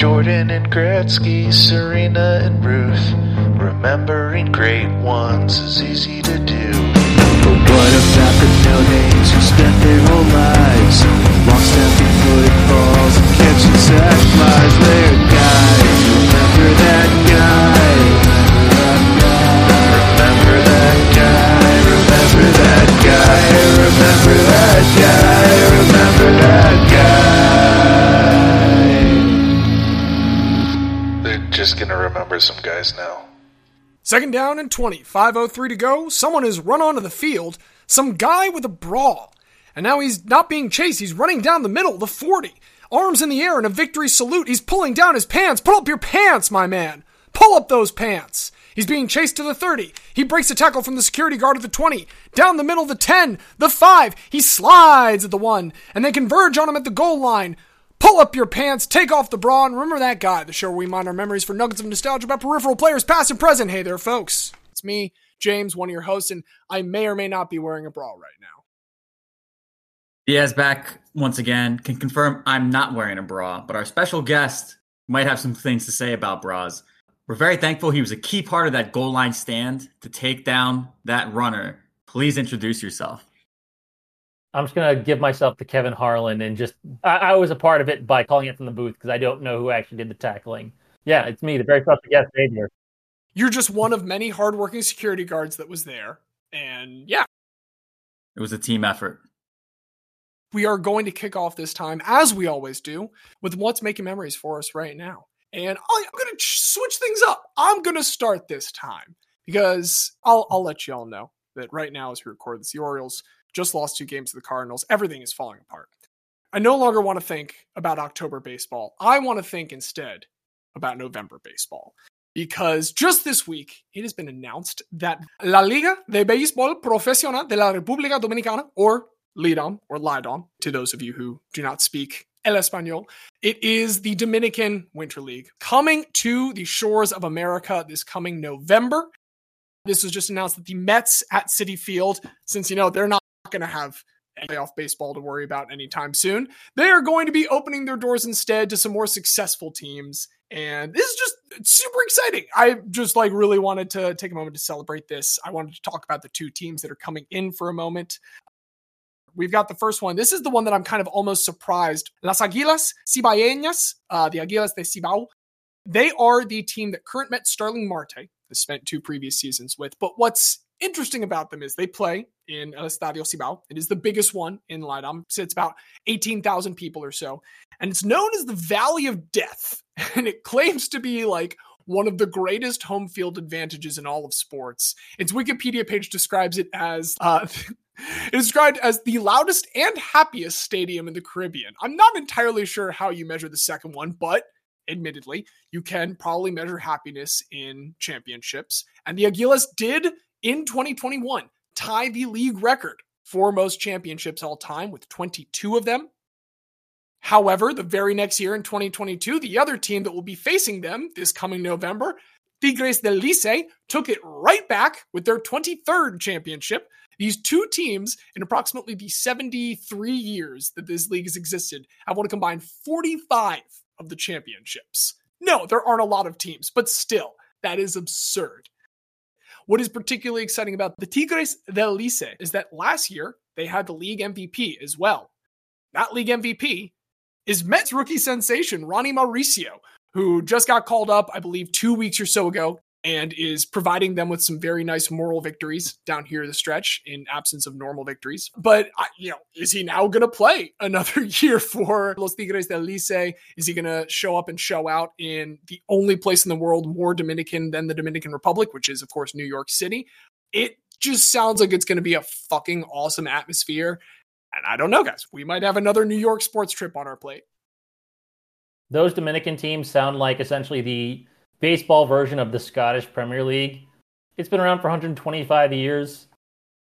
Jordan and Gretzky, Serena and Ruth. Remembering great ones is easy to do. But what about the no-names who spent their whole lives long snapping footballs and catching sack flies? They're guys. Remember that guy. Remember that guy, remember that guy, remember that guy, remember just gonna remember some guys now. Second down and 20. 5.03 to go. Someone has run onto the field. Some guy with a brawl. And now he's not being chased. He's running down the middle, the 40. Arms in the air in a victory salute. He's pulling down his pants. Pull up your pants, my man. Pull up those pants. He's being chased to the 30. He breaks a tackle from the security guard at the 20. Down the middle, the 10, the 5. He slides at the 1. And they converge on him at the goal line. Pull up your pants, take off the bra, and remember that guy, the show where we mine our memories for nuggets of nostalgia about peripheral players, past and present. Hey there, folks. It's me, James, one of your hosts, and I may or may not be wearing a bra right now. Diaz back once again. Can confirm I'm not wearing a bra, but our special guest might have some things to say about bras. We're very thankful he was a key part of that goal line stand to take down that runner. Please introduce yourself. I'm just gonna give myself to Kevin Harlan and just I, I was a part of it by calling it from the booth because I don't know who actually did the tackling. Yeah, it's me, the very first guest Xavier. You're just one of many hardworking security guards that was there. And yeah, It was a team effort. we are going to kick off this time, as we always do, with what's making memories for us right now. And I- I'm going to switch things up. I'm going to start this time because I'll, I'll let you all know that right now, as we record this, the Orioles just lost two games to the Cardinals. Everything is falling apart. I no longer want to think about October baseball. I want to think instead about November baseball. Because just this week, it has been announced that La Liga de Béisbol Profesional de la República Dominicana, or LIDOM, or LIDOM, to those of you who do not speak El Español, it is the Dominican Winter League coming to the shores of America this coming November. This was just announced that the Mets at Citi Field, since you know they're not going to have playoff baseball to worry about anytime soon, they are going to be opening their doors instead to some more successful teams. And this is just super exciting. I just like really wanted to take a moment to celebrate this. I wanted to talk about the two teams that are coming in for a moment. We've got the first one. This is the one that I'm kind of almost surprised. Las Aguilas Cibaeñas, uh, the Aguilas de Cibao, they are the team that current Met Starling Marte has spent two previous seasons with. But what's interesting about them is they play in El Estadio Cibao. It is the biggest one in Lidom. So it's about 18,000 people or so. And it's known as the Valley of Death. And it claims to be like one of the greatest home field advantages in all of sports. Its Wikipedia page describes it as uh, it is described as the loudest and happiest stadium in the Caribbean. I'm not entirely sure how you measure the second one, but admittedly, you can probably measure happiness in championships. And the Aguilas did in 2021 tie the league record for most championships all time with 22 of them. However, the very next year in 2022, the other team that will be facing them this coming November, Tigres del Licey, took it right back with their 23rd championship. These two teams, in approximately the 73 years that this league has existed, have won a combined 45 of the championships. No, there aren't a lot of teams, but still, that is absurd. What is particularly exciting about the Tigres del Licey is that last year they had the league MVP as well. That league MVP is Mets rookie sensation Ronny Mauricio, who just got called up, I believe, two weeks or so ago, and is providing them with some very nice moral victories down here the stretch in absence of normal victories. But you know, is he now going to play another year for Los Tigres del Licey? Is he going to show up and show out in the only place in the world more Dominican than the Dominican Republic, which is of course New York City? It just sounds like it's going to be a fucking awesome atmosphere. And I don't know, guys. We might have another New York sports trip on our plate. Those Dominican teams sound like essentially the baseball version of the Scottish Premier League. It's been around for 125 years,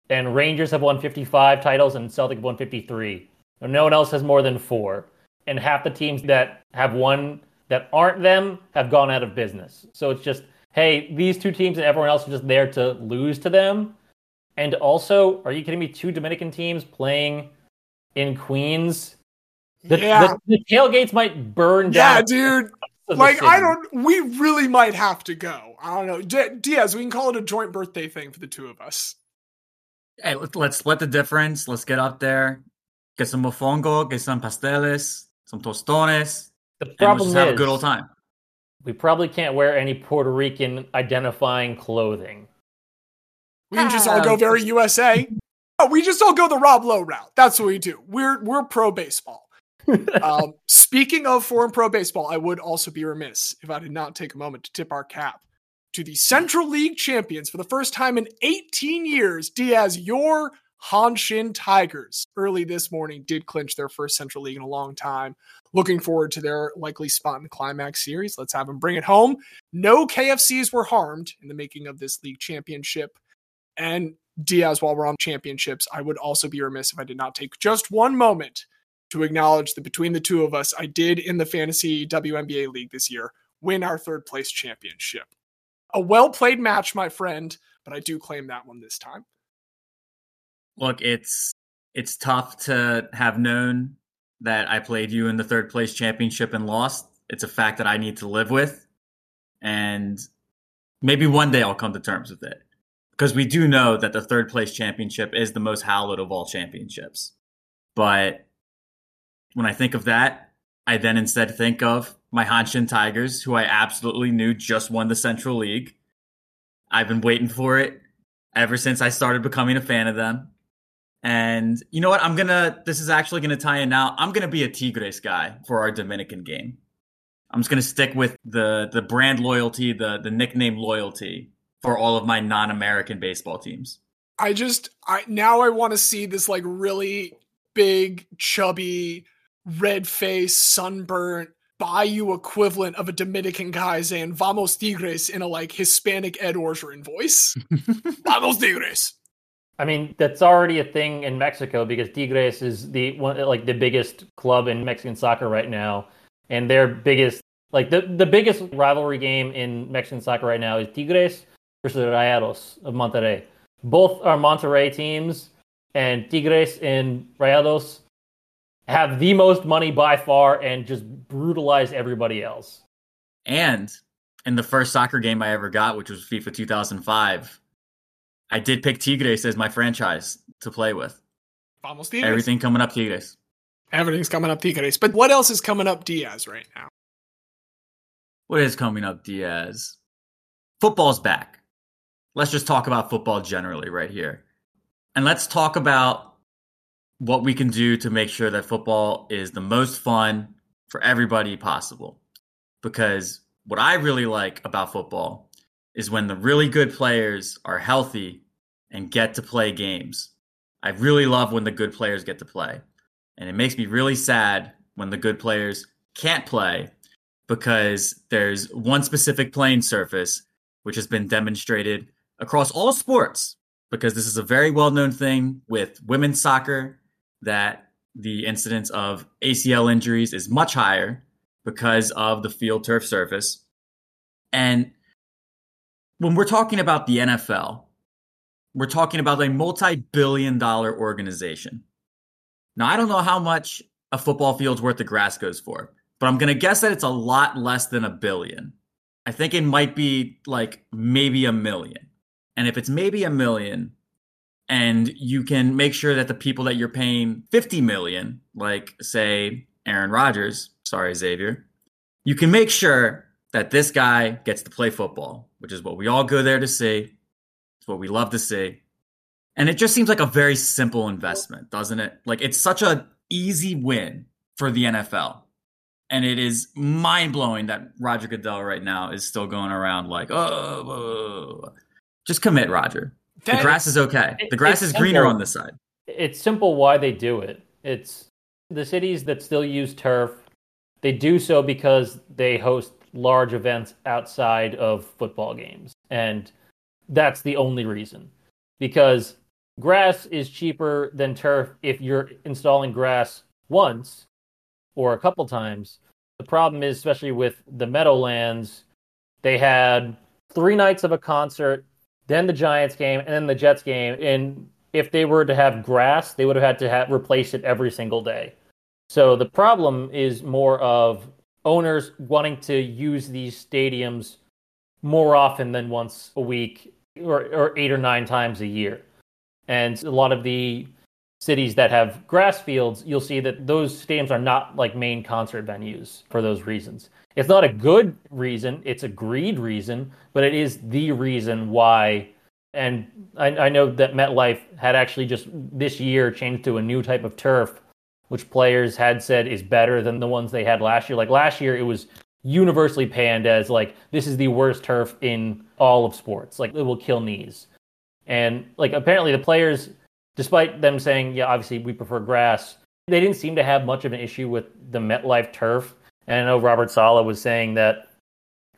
and Rangers have won 55 titles, and Celtic have won 53. No one else has more than four. And half the teams that have won that aren't them have gone out of business. So it's just, hey, these two teams and everyone else are just there to lose to them. And also, are you kidding me? Two Dominican teams playing in Queens. The, Yeah. the, the tailgates might burn Yeah, down. Yeah, dude. Of the like I don't. We really might have to go. I don't know, D- Diaz. We can call it a joint birthday thing for the two of us. Hey, let- let's split the difference. Let's get up there, get some mofongo, get some pasteles, some tostones, The and we'll problem just have is a good old time. we probably can't wear any Puerto Rican identifying clothing. We can just all go um, very USA. Oh, we just all go the Rob Lowe route. That's what we do. We're we're pro baseball. Um, speaking of foreign pro baseball, I would also be remiss if I did not take a moment to tip our cap to the Central League champions for the first time in 18 years. Diaz, your Hanshin Tigers early this morning did clinch their first Central League in a long time. Looking forward to their likely spot in the climax series. Let's have them bring it home. No KFCs were harmed in the making of this league championship. And Diaz, while we're on championships, I would also be remiss if I did not take just one moment to acknowledge that between the two of us, I did in the fantasy WNBA league this year win our third place championship. A well played match, my friend, but I do claim that one this time. Look, it's it's tough to have known that I played you in the third place championship and lost. It's a fact that I need to live with, and maybe one day I'll come to terms with it. Because we do know that the third place championship is the most hallowed of all championships. But when I think of that, I then instead think of my Hanshin Tigers, who I absolutely knew just won the Central League. I've been waiting for it ever since I started becoming a fan of them. And you know what? I'm gonna. This is actually gonna tie in now. I'm gonna be a Tigres guy for our Dominican game. I'm just gonna stick with the the brand loyalty, the the nickname loyalty for all of my non-American baseball teams. I just I now I want to see this like really big, chubby, red face, sunburnt Bayou equivalent of a Dominican guy saying "Vamos Tigres" in a like Hispanic Ed Orgeron voice. Vamos Tigres. I mean, that's already a thing in Mexico because Tigres is the one like the biggest club in Mexican soccer right now, and their biggest like the the biggest rivalry game in Mexican soccer right now is Tigres versus Rayados of Monterrey. Both are Monterrey teams, and Tigres and Rayados have the most money by far and just brutalize everybody else. And in the first soccer game I ever got, which was FIFA 2005, I did pick Tigres as my franchise to play with. Vamos Tigres. Everything coming up Tigres. Everything's coming up Tigres. But what else is coming up Diaz right now? What is coming up, Diaz? Football's back. Let's just talk about football generally right here. And let's talk about what we can do to make sure that football is the most fun for everybody possible. Because what I really like about football is when the really good players are healthy and get to play games. I really love when the good players get to play. And it makes me really sad when the good players can't play because there's one specific playing surface which has been demonstrated across all sports because this is a very well known thing with women's soccer that the incidence of ACL injuries is much higher because of the field turf surface. And when we're talking about the NFL, we're talking about a multi billion dollar organization. Now, I don't know how much a football field's worth of grass goes for, but I'm going to guess that it's a lot less than a billion. I think it might be like maybe a million. And if it's maybe a million, and you can make sure that the people that you're paying 50 million, like say Aaron Rodgers, sorry, Xavier, you can make sure that this guy gets to play football, which is what we all go there to see. It's what we love to see. And it just seems like a very simple investment, doesn't it? Like it's such an easy win for the NFL. And it is mind blowing that Roger Goodell right now is still going around like, oh, just commit, Roger. The grass is okay. It- The grass is greener simple. on this side. it's simple why they do it. It's the cities that still use turf. They do so because they host large events outside of football games. And that's the only reason. Because grass is cheaper than turf if you're installing grass once or a couple times. The problem is, especially with the Meadowlands, they had three nights of a concert, then the Giants game, and then the Jets game. And if they were to have grass, they would have had to have replace it every single day. So the problem is more of owners wanting to use these stadiums more often than once a week or, or eight or nine times a year. And a lot of the cities that have grass fields, you'll see that those stadiums are not like main concert venues for those reasons. It's not a good reason, it's a greed reason, but it is the reason why. And I, I know that MetLife had actually just this year changed to a new type of turf, which players had said is better than the ones they had last year. Like last year, it was universally panned as like this is the worst turf in all of sports. Like it will kill knees. And like apparently the players despite them saying, yeah, obviously we prefer grass, they didn't seem to have much of an issue with the MetLife turf. And I know Robert Saleh was saying that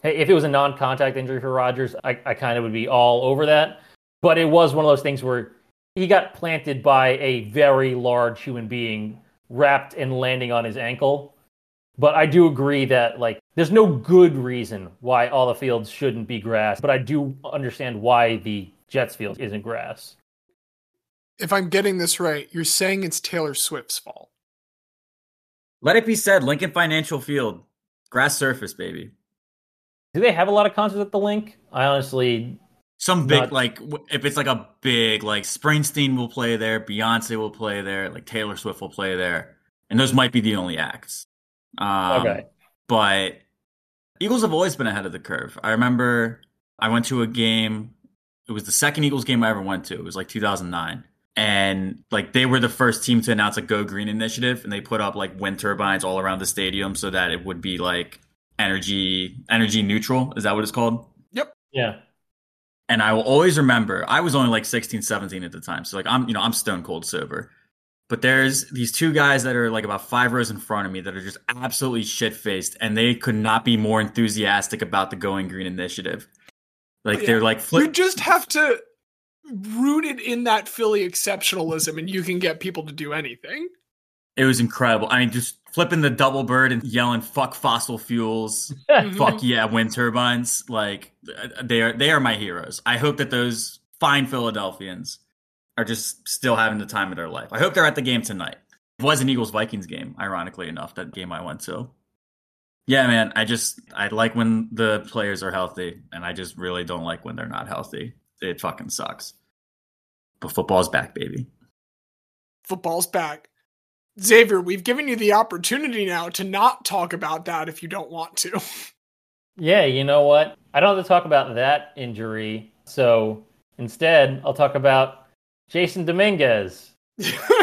hey, if it was a non-contact injury for Rodgers, I, I kind of would be all over that. But it was one of those things where he got planted by a very large human being wrapped and landing on his ankle. But I do agree that like there's no good reason why all the fields shouldn't be grass, but I do understand why the Jets field isn't grass if I'm getting this right, you're saying it's Taylor Swift's fault. Let it be said, Lincoln Financial Field, grass surface, baby. Do they have a lot of concerts at the Link? I honestly some big not... like if it's like a big like Springsteen will play there, Beyonce will play there, like Taylor Swift will play there, and those might be the only acts. Um, okay, but Eagles have always been ahead of the curve. I remember I went to a game. It was the second Eagles game I ever went to. It was like 2009 and like they were the first team to announce a go green initiative and they put up like wind turbines all around the stadium so that it would be like energy energy neutral. Is that what it's called? Yep. Yeah. And i will always remember i was only like 16 17 at the time so like i'm you know i'm stone cold sober. But there's these two guys that are like about five rows in front of me that are just absolutely shit faced and they could not be more enthusiastic about the going green initiative. Like oh, yeah. they're like flip- you just have to rooted in that Philly exceptionalism, and you can get people to do anything. It was incredible. I mean, just flipping the double bird and yelling "fuck fossil fuels," mm-hmm. "fuck yeah, wind turbines." Like they are they are my heroes. I hope that those fine Philadelphians are just still having the time of their life. I hope they're at the game tonight. It was an Eagles Vikings game, ironically enough, that game I went to. Yeah, man, I just I like when the players are healthy, and I just really don't like when they're not healthy. It fucking sucks. But football's back, baby. Football's back. Xavier, we've given you the opportunity now to not talk about that if you don't want to. Yeah, you know what? I don't have to talk about that injury. So instead, I'll talk about Jasson Dominguez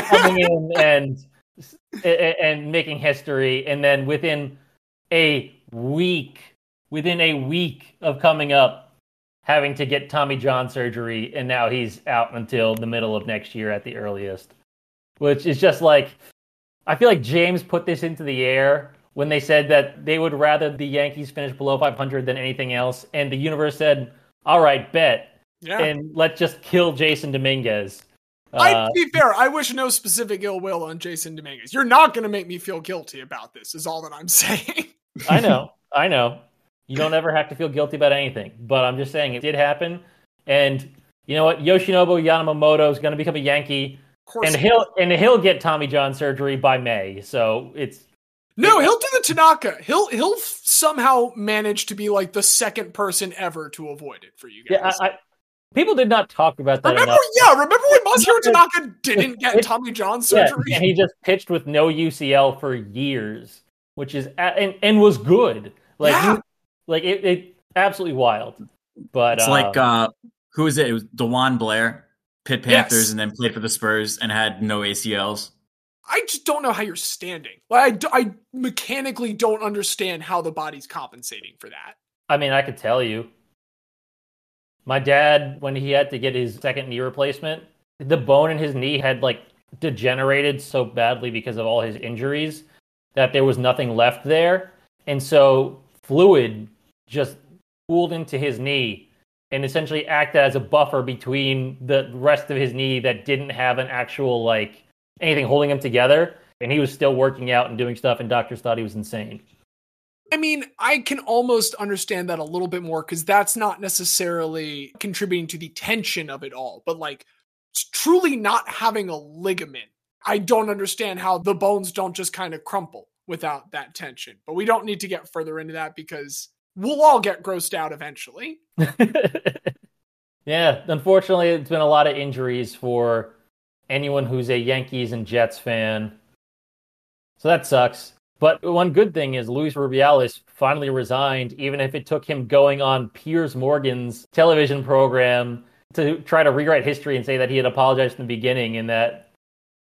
coming in and and making history, and then within a week, within a week of coming up, having to get Tommy John surgery, and now he's out until the middle of next year at the earliest. Which is just like, I feel like James put this into the air when they said that they would rather the Yankees finish below 500 than anything else, and the universe said, "All right, bet." Yeah. And let's just kill Jasson Dominguez. I uh, be fair, I wish no specific ill will on Jasson Dominguez. You're not going to make me feel guilty about this. Is all that I'm saying. I know, I know. You don't ever have to feel guilty about anything. But I'm just saying it did happen. And you know what? Yoshinobu Yamamoto is going to become a Yankee. And he'll and he'll get Tommy John surgery by May. So it's no, he'll do the Tanaka. He'll he'll somehow manage to be like the second person ever to avoid it for you guys. Yeah, I, I, people did not talk about that. Remember, enough. yeah, remember when Masahiro Tanaka didn't get Tommy John surgery? Yeah, he just pitched with no UCL for years, which is and and was good. Like yeah. Like it, it absolutely wild. But it's uh, like uh who is it? It was DeJuan Blair, Pitt Panthers, yes. and then played for the Spurs and had no ACLs. I just don't know how you're standing. Like I, I mechanically don't understand how the body's compensating for that. I mean, I could tell you. My dad, when he had to get his second knee replacement, the bone in his knee had like degenerated so badly because of all his injuries that there was nothing left there. And so fluid just pulled into his knee and essentially acted as a buffer between the rest of his knee that didn't have an actual like anything holding him together and he was still working out and doing stuff and doctors thought he was insane I mean, I can almost understand that a little bit more because that's not necessarily contributing to the tension of it all, but like truly not having a ligament. I don't understand how the bones don't just kind of crumple. without that tension. But we don't need to get further into that because we'll all get grossed out eventually. yeah, unfortunately, it's been a lot of injuries for anyone who's a Yankees and Jets fan. So that sucks. But one good thing is Luis Rubiales finally resigned, even if it took him going on Piers Morgan's television program to try to rewrite history and say that he had apologized in the beginning and that,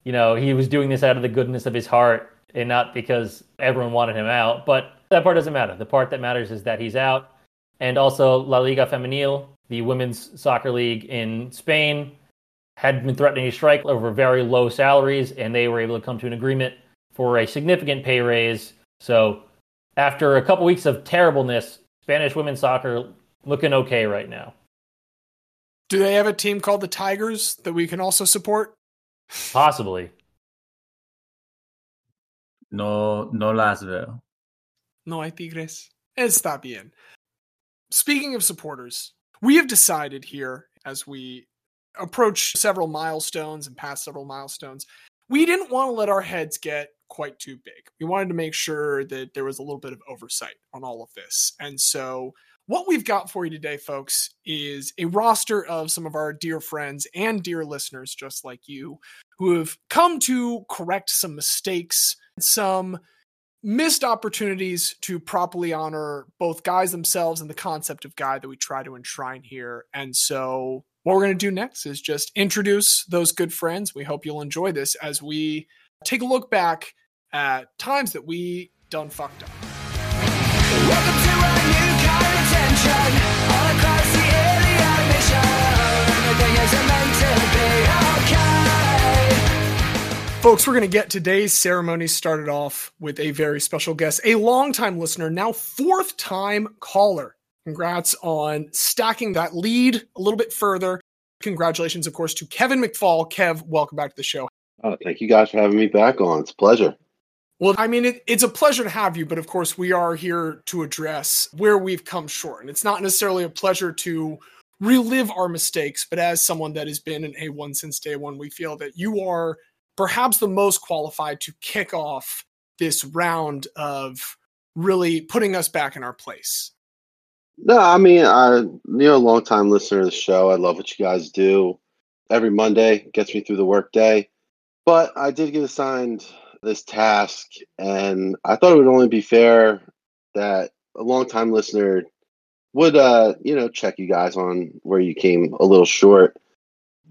you know, he was doing this out of the goodness of his heart and not because everyone wanted him out. But that part doesn't matter. The part that matters is that he's out. And also, La Liga Femenil, the women's soccer league in Spain, had been threatening a strike over very low salaries, and they were able to come to an agreement for a significant pay raise. So, after a couple weeks of terribleness, Spanish women's soccer looking okay right now. Do they have a team called the Tigers that we can also support? Possibly. No, no las veo. No hay Tigres. Está bien. Speaking of supporters, we have decided here as we approach several milestones and pass several milestones, we didn't want to let our heads get quite too big. We wanted to make sure that there was a little bit of oversight on all of this. And so, what we've got for you today, folks, is a roster of some of our dear friends and dear listeners, just like you, who have come to correct some mistakes, and some missed opportunities to properly honor both guys themselves and the concept of guy that we try to enshrine here. And so, what we're going to do next is just introduce those good friends. We hope you'll enjoy this as we take a look back at times that we done fucked up. Folks, we're going to get today's ceremony started off with a very special guest, a longtime listener, now fourth time caller. Congrats on stacking that lead a little bit further. Congratulations, of course, to Kevin McFall. Kev, welcome back to the show. Oh, thank you guys for having me back on. It's a pleasure. Well, I mean, it, it's a pleasure to have you, but of course, we are here to address where we've come short. And it's not necessarily a pleasure to relive our mistakes, but as someone that has been an A1 since day one, we feel that you are perhaps the most qualified to kick off this round of really putting us back in our place. No, I mean, I you know, a long time listener of the show. I love what you guys do. Every Monday gets me through the workday. But I did get assigned this task, and I thought it would only be fair that a long time listener would, uh, you know, check you guys on where you came a little short.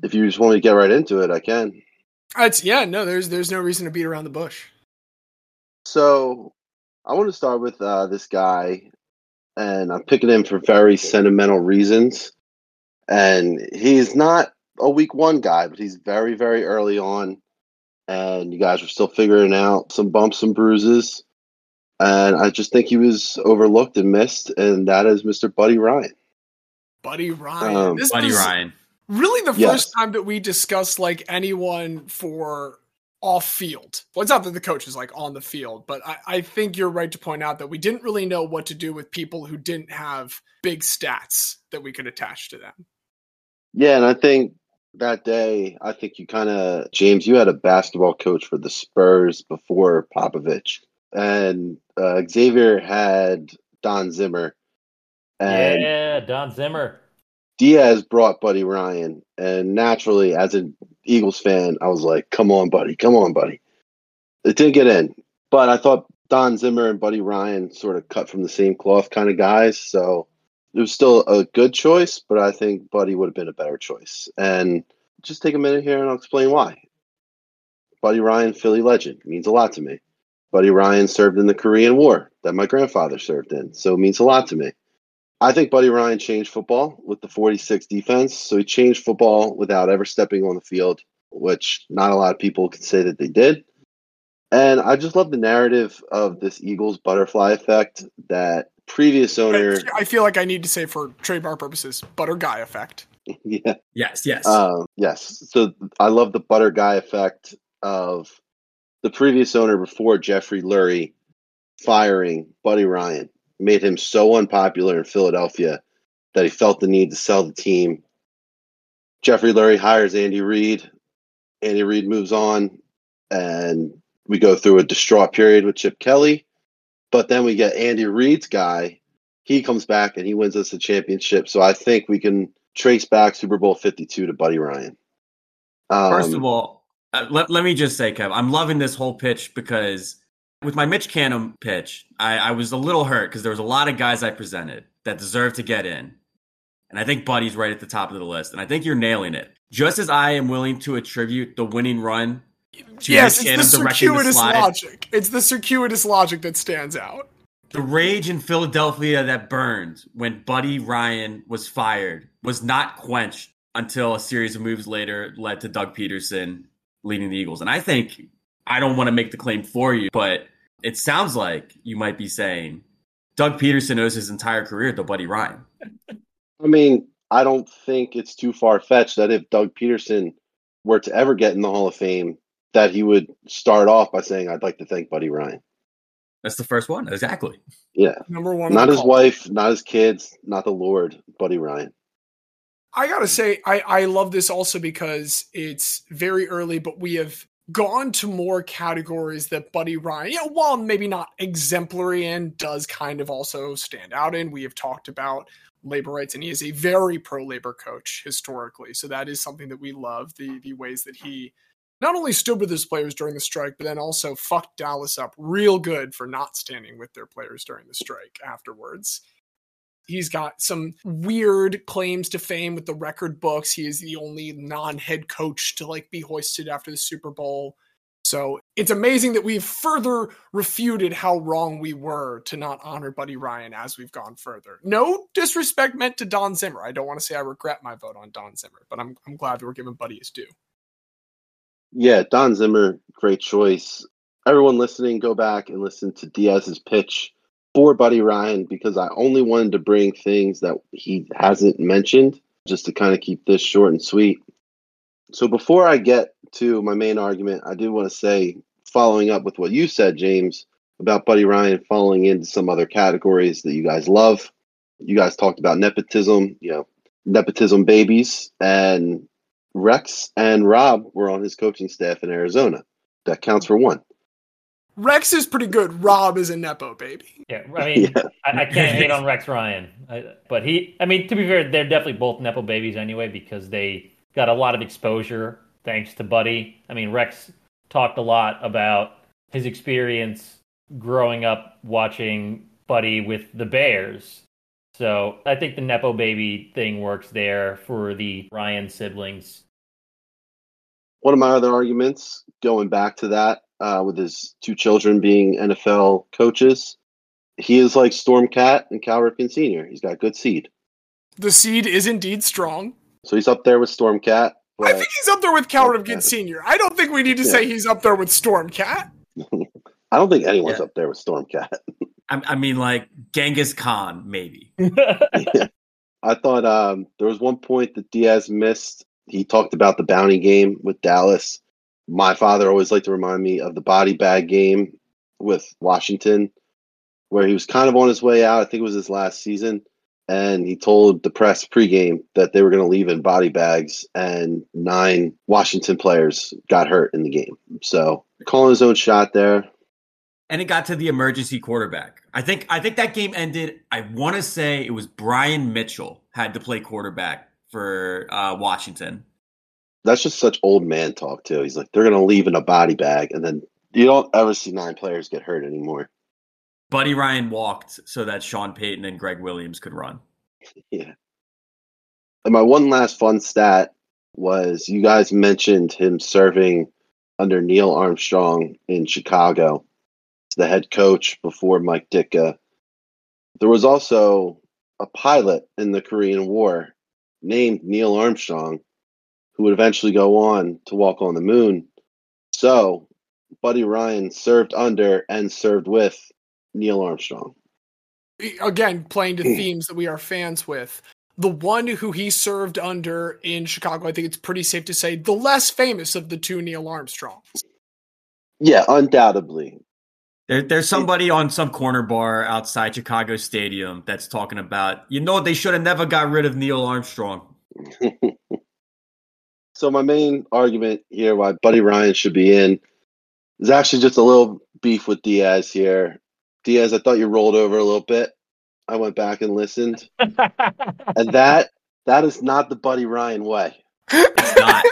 If you just want me to get right into it, I can. It's yeah, no, there's there's no reason to beat around the bush. So I want to start with uh, this guy, and I'm picking him for very sentimental reasons. And he's not a week one guy, but he's very, very early on. And you guys are still figuring out some bumps and bruises. And I just think he was overlooked and missed, and that is Mr. Buddy Ryan. Buddy Ryan. Um, this Buddy was Ryan. Really the Yes. first time that we discussed like anyone for off field. Well, it's not that the coach is like on the field, but I, I think you're right to point out that we didn't really know what to do with people who didn't have big stats that we could attach to them. Yeah, and I think that day, I think you kind of, James, you had a basketball coach for the Spurs before Popovich. And uh, Xavier had Don Zimmer. And yeah, Don Zimmer. Diaz brought Buddy Ryan, and naturally, as an Eagles fan, I was like, "Come on, buddy, come on, buddy." It didn't get in, but I thought Don Zimmer and Buddy Ryan sort of cut from the same cloth kind of guys, so it was still a good choice. But I think Buddy would have been a better choice. And just take a minute here, and I'll explain why. Buddy Ryan, Philly legend, means a lot to me. Buddy Ryan served in the Korean War that my grandfather served in, so it means a lot to me. I think Buddy Ryan changed football with the 46 defense. So he changed football without ever stepping on the field, which not a lot of people can say that they did. And I just love the narrative of this Eagles butterfly effect that previous owner, I feel like I need to say for trademark purposes, butter guy effect. yeah, Yes, yes. um, yes. So I love the butter guy effect of the previous owner before Jeffrey Lurie firing Buddy Ryan made him so unpopular in Philadelphia that he felt the need to sell the team. Jeffrey Lurie hires Andy Reid. Andy Reid moves on, and we go through a distraught period with Chip Kelly, but then we get Andy Reid's guy. He comes back and he wins us a championship. So I think we can trace back Super Bowl 52 to Buddy Ryan. Um, First of all, uh, let, let me just say, Kev, I'm loving this whole pitch because with my Mitch Canham pitch, I, I was a little hurt because there was a lot of guys I presented that deserve to get in. And I think Buddy's right at the top of the list. And I think you're nailing it. Just as I am willing to attribute the winning run to yes, Mitch it's the Canham directing the circuitous logic. It's the circuitous logic that stands out. the rage in Philadelphia that burned when Buddy Ryan was fired was not quenched until a series of moves later led to Doug Pederson leading the Eagles. And I think I don't want to make the claim for you, but it sounds like you might be saying Doug Pederson owes his entire career to Buddy Ryan. I mean, I don't think it's too far fetched that if Doug Pederson were to ever get in the Hall of Fame, that he would start off by saying, I'd like to thank Buddy Ryan. That's the first one. Exactly. Yeah. Number one, Not the his call. wife, not his kids, not the Lord, Buddy Ryan. I gotta say, I, I love this also because it's very early, but we have gone to more categories that Buddy Ryan, you know, while maybe not exemplary in, does kind of also stand out in. We have talked about labor rights, and he is a very pro labor coach historically. So that is something that we love the the ways that he not only stood with his players during the strike, but then also fucked Dallas up real good for not standing with their players during the strike afterwards. He's got some weird claims to fame with the record books. He is the only non-head coach to like be hoisted after the Super Bowl. So it's amazing that we've further refuted how wrong we were to not honor Buddy Ryan as we've gone further. No disrespect meant to Don Zimmer. I don't want to say I regret my vote on Don Zimmer, but I'm I'm glad that we're giving Buddy his due. Yeah, Don Zimmer, great choice. Everyone listening, go back and listen to Diaz's pitch for Buddy Ryan because I only wanted to bring things that he hasn't mentioned just to kind of keep this short and sweet. So before I get to my main argument, I do want to say, following up with what you said, James, about Buddy Ryan falling into some other categories that you guys love. You guys talked about nepotism, you know, nepotism babies, and Rex and Rob were on his coaching staff in Arizona. That counts for one. Rex is pretty good. Rob is a nepo baby. Yeah, I mean, Yeah. I, I can't hate on Rex Ryan, I, but he, I mean, to be fair, they're definitely both nepo babies anyway because they got a lot of exposure thanks to Buddy. I mean, Rex talked a lot about his experience growing up watching Buddy with the Bears. So I think the nepo baby thing works there for the Ryan siblings. One of my other arguments, going back to that, uh, with his two children being NFL coaches, he is like Stormcat and Cal Ripken Sr. He's got good seed. The seed is indeed strong. So he's up there with Stormcat. I think he's up there with Cal Okay. Ripken Sr. I don't think we need to say he's up there with Stormcat. I don't think anyone's Yeah. up there with Stormcat. I, I mean, like Genghis Khan, maybe. I thought um, there was one point that Diaz missed. He talked about the bounty game with Dallas. My father always liked to remind me of the body bag game with Washington, where he was kind of on his way out. I think it was his last season. And he told the press pregame that they were going to leave in body bags, and nine Washington players got hurt in the game. So calling his own shot there. and it got to the emergency quarterback. I think I think that game ended. I want to say it was Brian Mitchell had to play quarterback for uh, Washington. That's just such old man talk too. He's like, they're going to leave in a body bag, and then you don't ever see nine players get hurt anymore. Buddy Ryan walked so that Sean Payton and Gregg Williams could run. Yeah. And my one last fun stat was you guys mentioned him serving under Neill Armstrong in Chicago the head coach before Mike Ditka. There was also a pilot in the Korean War named Neil Armstrong who would eventually go on to walk on the moon. So, Buddy Ryan served under and served with Neil Armstrong. Again, playing to themes that we are fans with. The one who he served under in Chicago, I think it's pretty safe to say, the less famous of the two Neil Armstrongs. Yeah, undoubtedly. There, there's somebody on some corner bar outside Chicago Stadium that's talking about, you know, they should have never got rid of Neill Armstrong. So my main argument here why Buddy Ryan should be in is actually just a little beef with Diaz here. Diaz, I thought you rolled over a little bit. I went back and listened, and that that is not the Buddy Ryan way. It's not.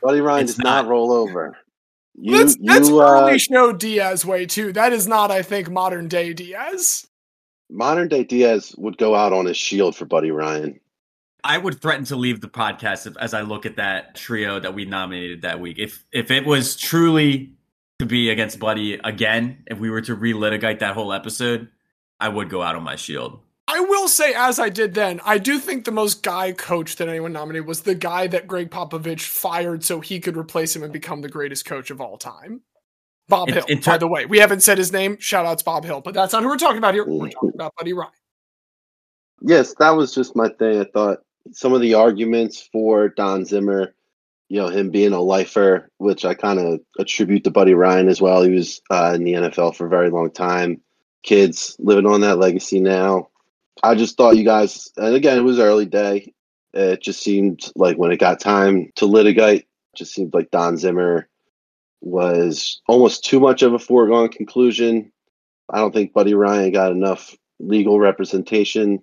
Buddy Ryan It's does not. not. roll over. You, that's that's you, uh, early show Diaz way too. That is not, I think, modern day Diaz. modern day Diaz would go out on his shield for Buddy Ryan. I would threaten to leave the podcast if, as I look at that trio that we nominated that week. If if it was truly to be against Buddy again, if we were to relitigate that whole episode, I would go out on my shield. I will say, as I did then, I do think the most guy coach that anyone nominated was the guy that Gregg Popovich fired so he could replace him and become the greatest coach of all time. Bob In- Hill. in ter- by the way, we haven't said his name. Shout outs Bob Hill, but that's not who we're talking about here. We're talking about Buddy Ryan. Yes, that was just my thing. I thought some of the arguments for Don Zimmer, you know, him being a lifer, which I kind of attribute to Buddy Ryan as well. He was uh, in the NFL for a very long time. Kids living on that legacy now. I just thought you guys, and again, it was early day. It just seemed like when it got time to litigate, it just seemed like Don Zimmer was almost too much of a foregone conclusion. I don't think Buddy Ryan got enough legal representation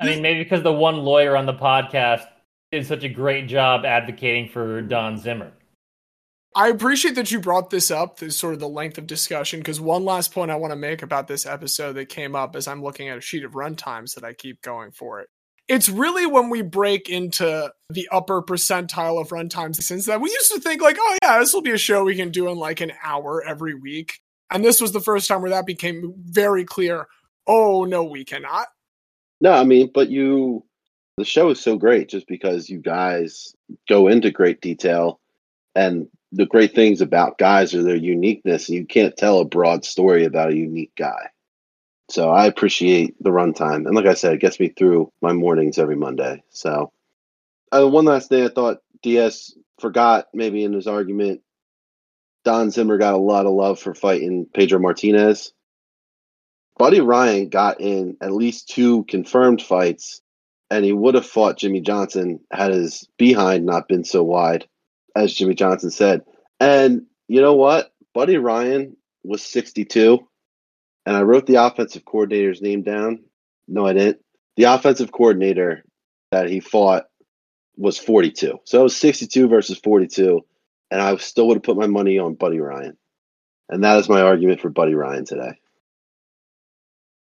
I mean, maybe because the one lawyer on the podcast did such a great job advocating for Don Zimmer. I appreciate that you brought this up, this sort of the length of discussion, because one last point I want to make about this episode that came up as I'm looking at a sheet of runtimes that I keep going for it. It's really when we break into the upper percentile of runtimes since that we used to think like, oh yeah, this will be a show we can do in like an hour every week. And this was the first time where that became very clear. Oh no, we cannot. No, I mean, but you, the show is so great just because you guys go into great detail. And the great things about guys are their uniqueness. You can't tell a broad story about a unique guy. So I appreciate the runtime. And like I said, it gets me through my mornings every Monday. So uh, one last thing I thought DS forgot maybe in his argument. Don Zimmer got a lot of love for fighting Pedro Martinez. Buddy Ryan got in at least two confirmed fights, and he would have fought Jimmy Johnson had his behind not been so wide, as Jimmy Johnson said. And you know what? Buddy Ryan was 62, and I wrote the offensive coordinator's name down. No, I didn't. The offensive coordinator that he fought was 42. So it was 62 versus 42, and I still would have put my money on Buddy Ryan. And that is my argument for Buddy Ryan today.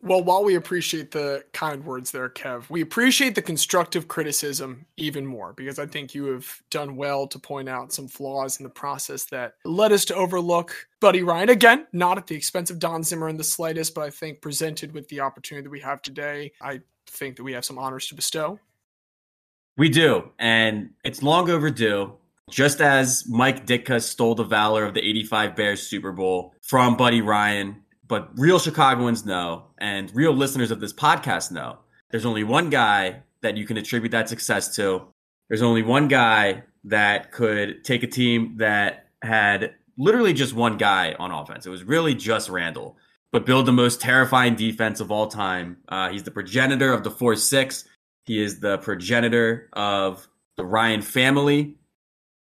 Well, while we appreciate the kind words there, Kev, we appreciate the constructive criticism even more because I think you have done well to point out some flaws in the process that led us to overlook Buddy Ryan. Again, not at the expense of Don Zimmer in the slightest, but I think presented with the opportunity that we have today, I think that we have some honors to bestow. We do, and it's long overdue. Just as Mike Ditka stole the valor of the 85 Bears Super Bowl from Buddy Ryan, but real Chicagoans know, and real listeners of this podcast know, there's only one guy that you can attribute that success to. There's only one guy that could take a team that had literally just one guy on offense. It was really just Randall, but build the most terrifying defense of all time. Uh, he's the progenitor of the 4 6. He is the progenitor of the Ryan family.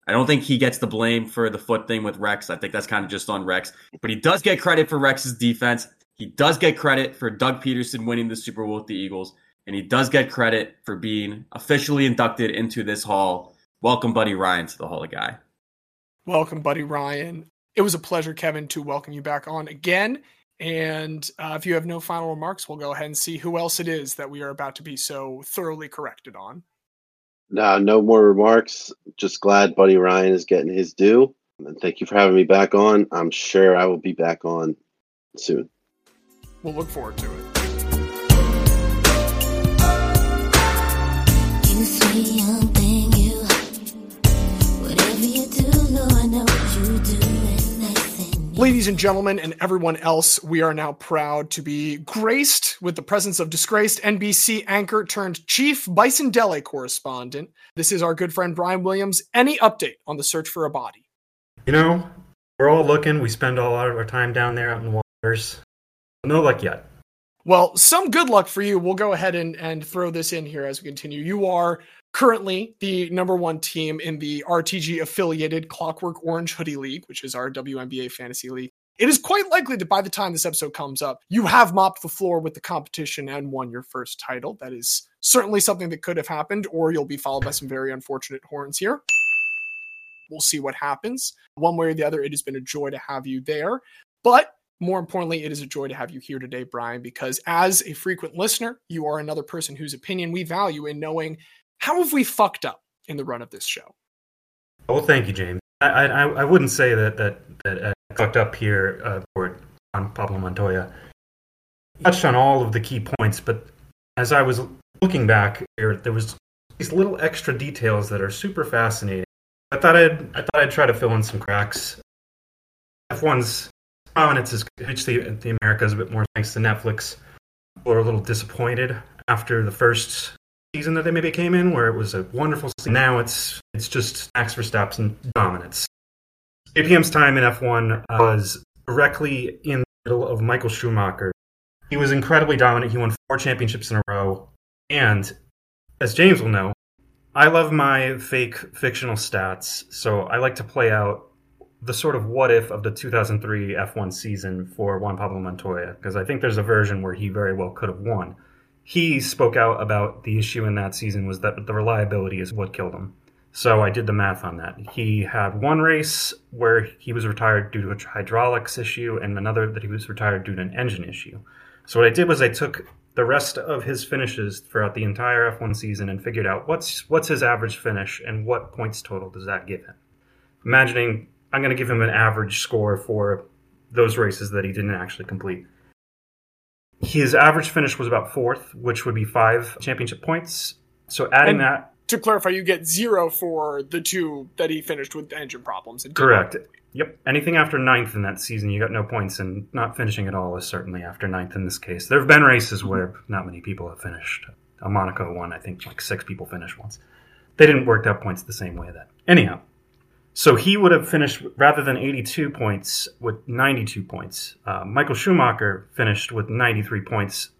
I don't think he gets the blame for the foot thing with Rex. I think that's kind of just on Rex. But he does get credit for Rex's defense. He does get credit for Doug Pederson winning the Super Bowl with the Eagles. And he does get credit for being officially inducted into this hall. Welcome, Buddy Ryan, to the Hall of Guy. Welcome, Buddy Ryan. It was a pleasure, Kevin, to welcome you back on again. And uh, if you have no final remarks, we'll go ahead and see who else it is that we are about to be so thoroughly corrected on. No, no more remarks. Just glad Buddy Ryan is getting his due. And thank you for having me back on. I'm sure I will be back on soon. We'll look forward to it. You sweet young Ladies and gentlemen, and everyone else, we are now proud to be graced with the presence of disgraced NBC anchor turned chief Bison Dele correspondent. This is our good friend Brian Williams. Any update on the search for a body? You know, we're all looking. We spend a lot of our time down there out in the waters. No luck yet. Well, some good luck for you. We'll go ahead and, and throw this in here as we continue. You are currently the number one team in the RTG affiliated Clockwork Orange Hoodie League, which is our WNBA fantasy league. It is quite likely that by the time this episode comes up, you have mopped the floor with the competition and won your first title. That is certainly something that could have happened, or you'll be followed by some very unfortunate horns here. We'll see what happens. One way or the other, it has been a joy to have you there. But more importantly, it is a joy to have you here today, Brian, because as a frequent listener, you are another person whose opinion we value in knowing how have we fucked up in the run of this show. Well, thank you, James. I I, I wouldn't say that that that uh, fucked up here uh, for Juan Pablo Montoya. He touched on all of the key points, but as I was looking back here, there was these little extra details that are super fascinating. I thought I'd I thought I'd try to fill in some cracks. F1's prominence has reached the, the Americas a bit more thanks to Netflix. People are a little disappointed after the first season that they maybe came in, where it was a wonderful season. Now it's it's just Max Verstappen's dominance. JPM's time in F1 was directly in the middle of Michael Schumacher. He was incredibly dominant. He won four championships in a row. And as James will know, I love my fake fictional stats. So I like to play out the sort of what if of the 2003 F1 season for Juan Pablo Montoya, because I think there's a version where he very well could have won. He spoke out about the issue in that season was that the reliability is what killed him. So I did the math on that. He had one race where he was retired due to a hydraulics issue, and another that he was retired due to an engine issue. So what I did was I took the rest of his finishes throughout the entire F1 season and figured out what's what's his average finish and what points total does that give him. Imagining I'm going to give him an average score for those races that he didn't actually complete. His average finish was about fourth, which would be five championship points. So adding And- that To clarify, you get zero for the two that he finished with engine problems. Correct. Yep. Anything after ninth in that season, you got no points, and not finishing at all is certainly after ninth in this case. There have been races mm-hmm. where not many people have finished. A Monaco one, I think like six people finished once. They didn't work out points the same way then. Anyhow, so he would have finished rather than 82 points with 92 points. Uh, Michael Schumacher finished with 93 points,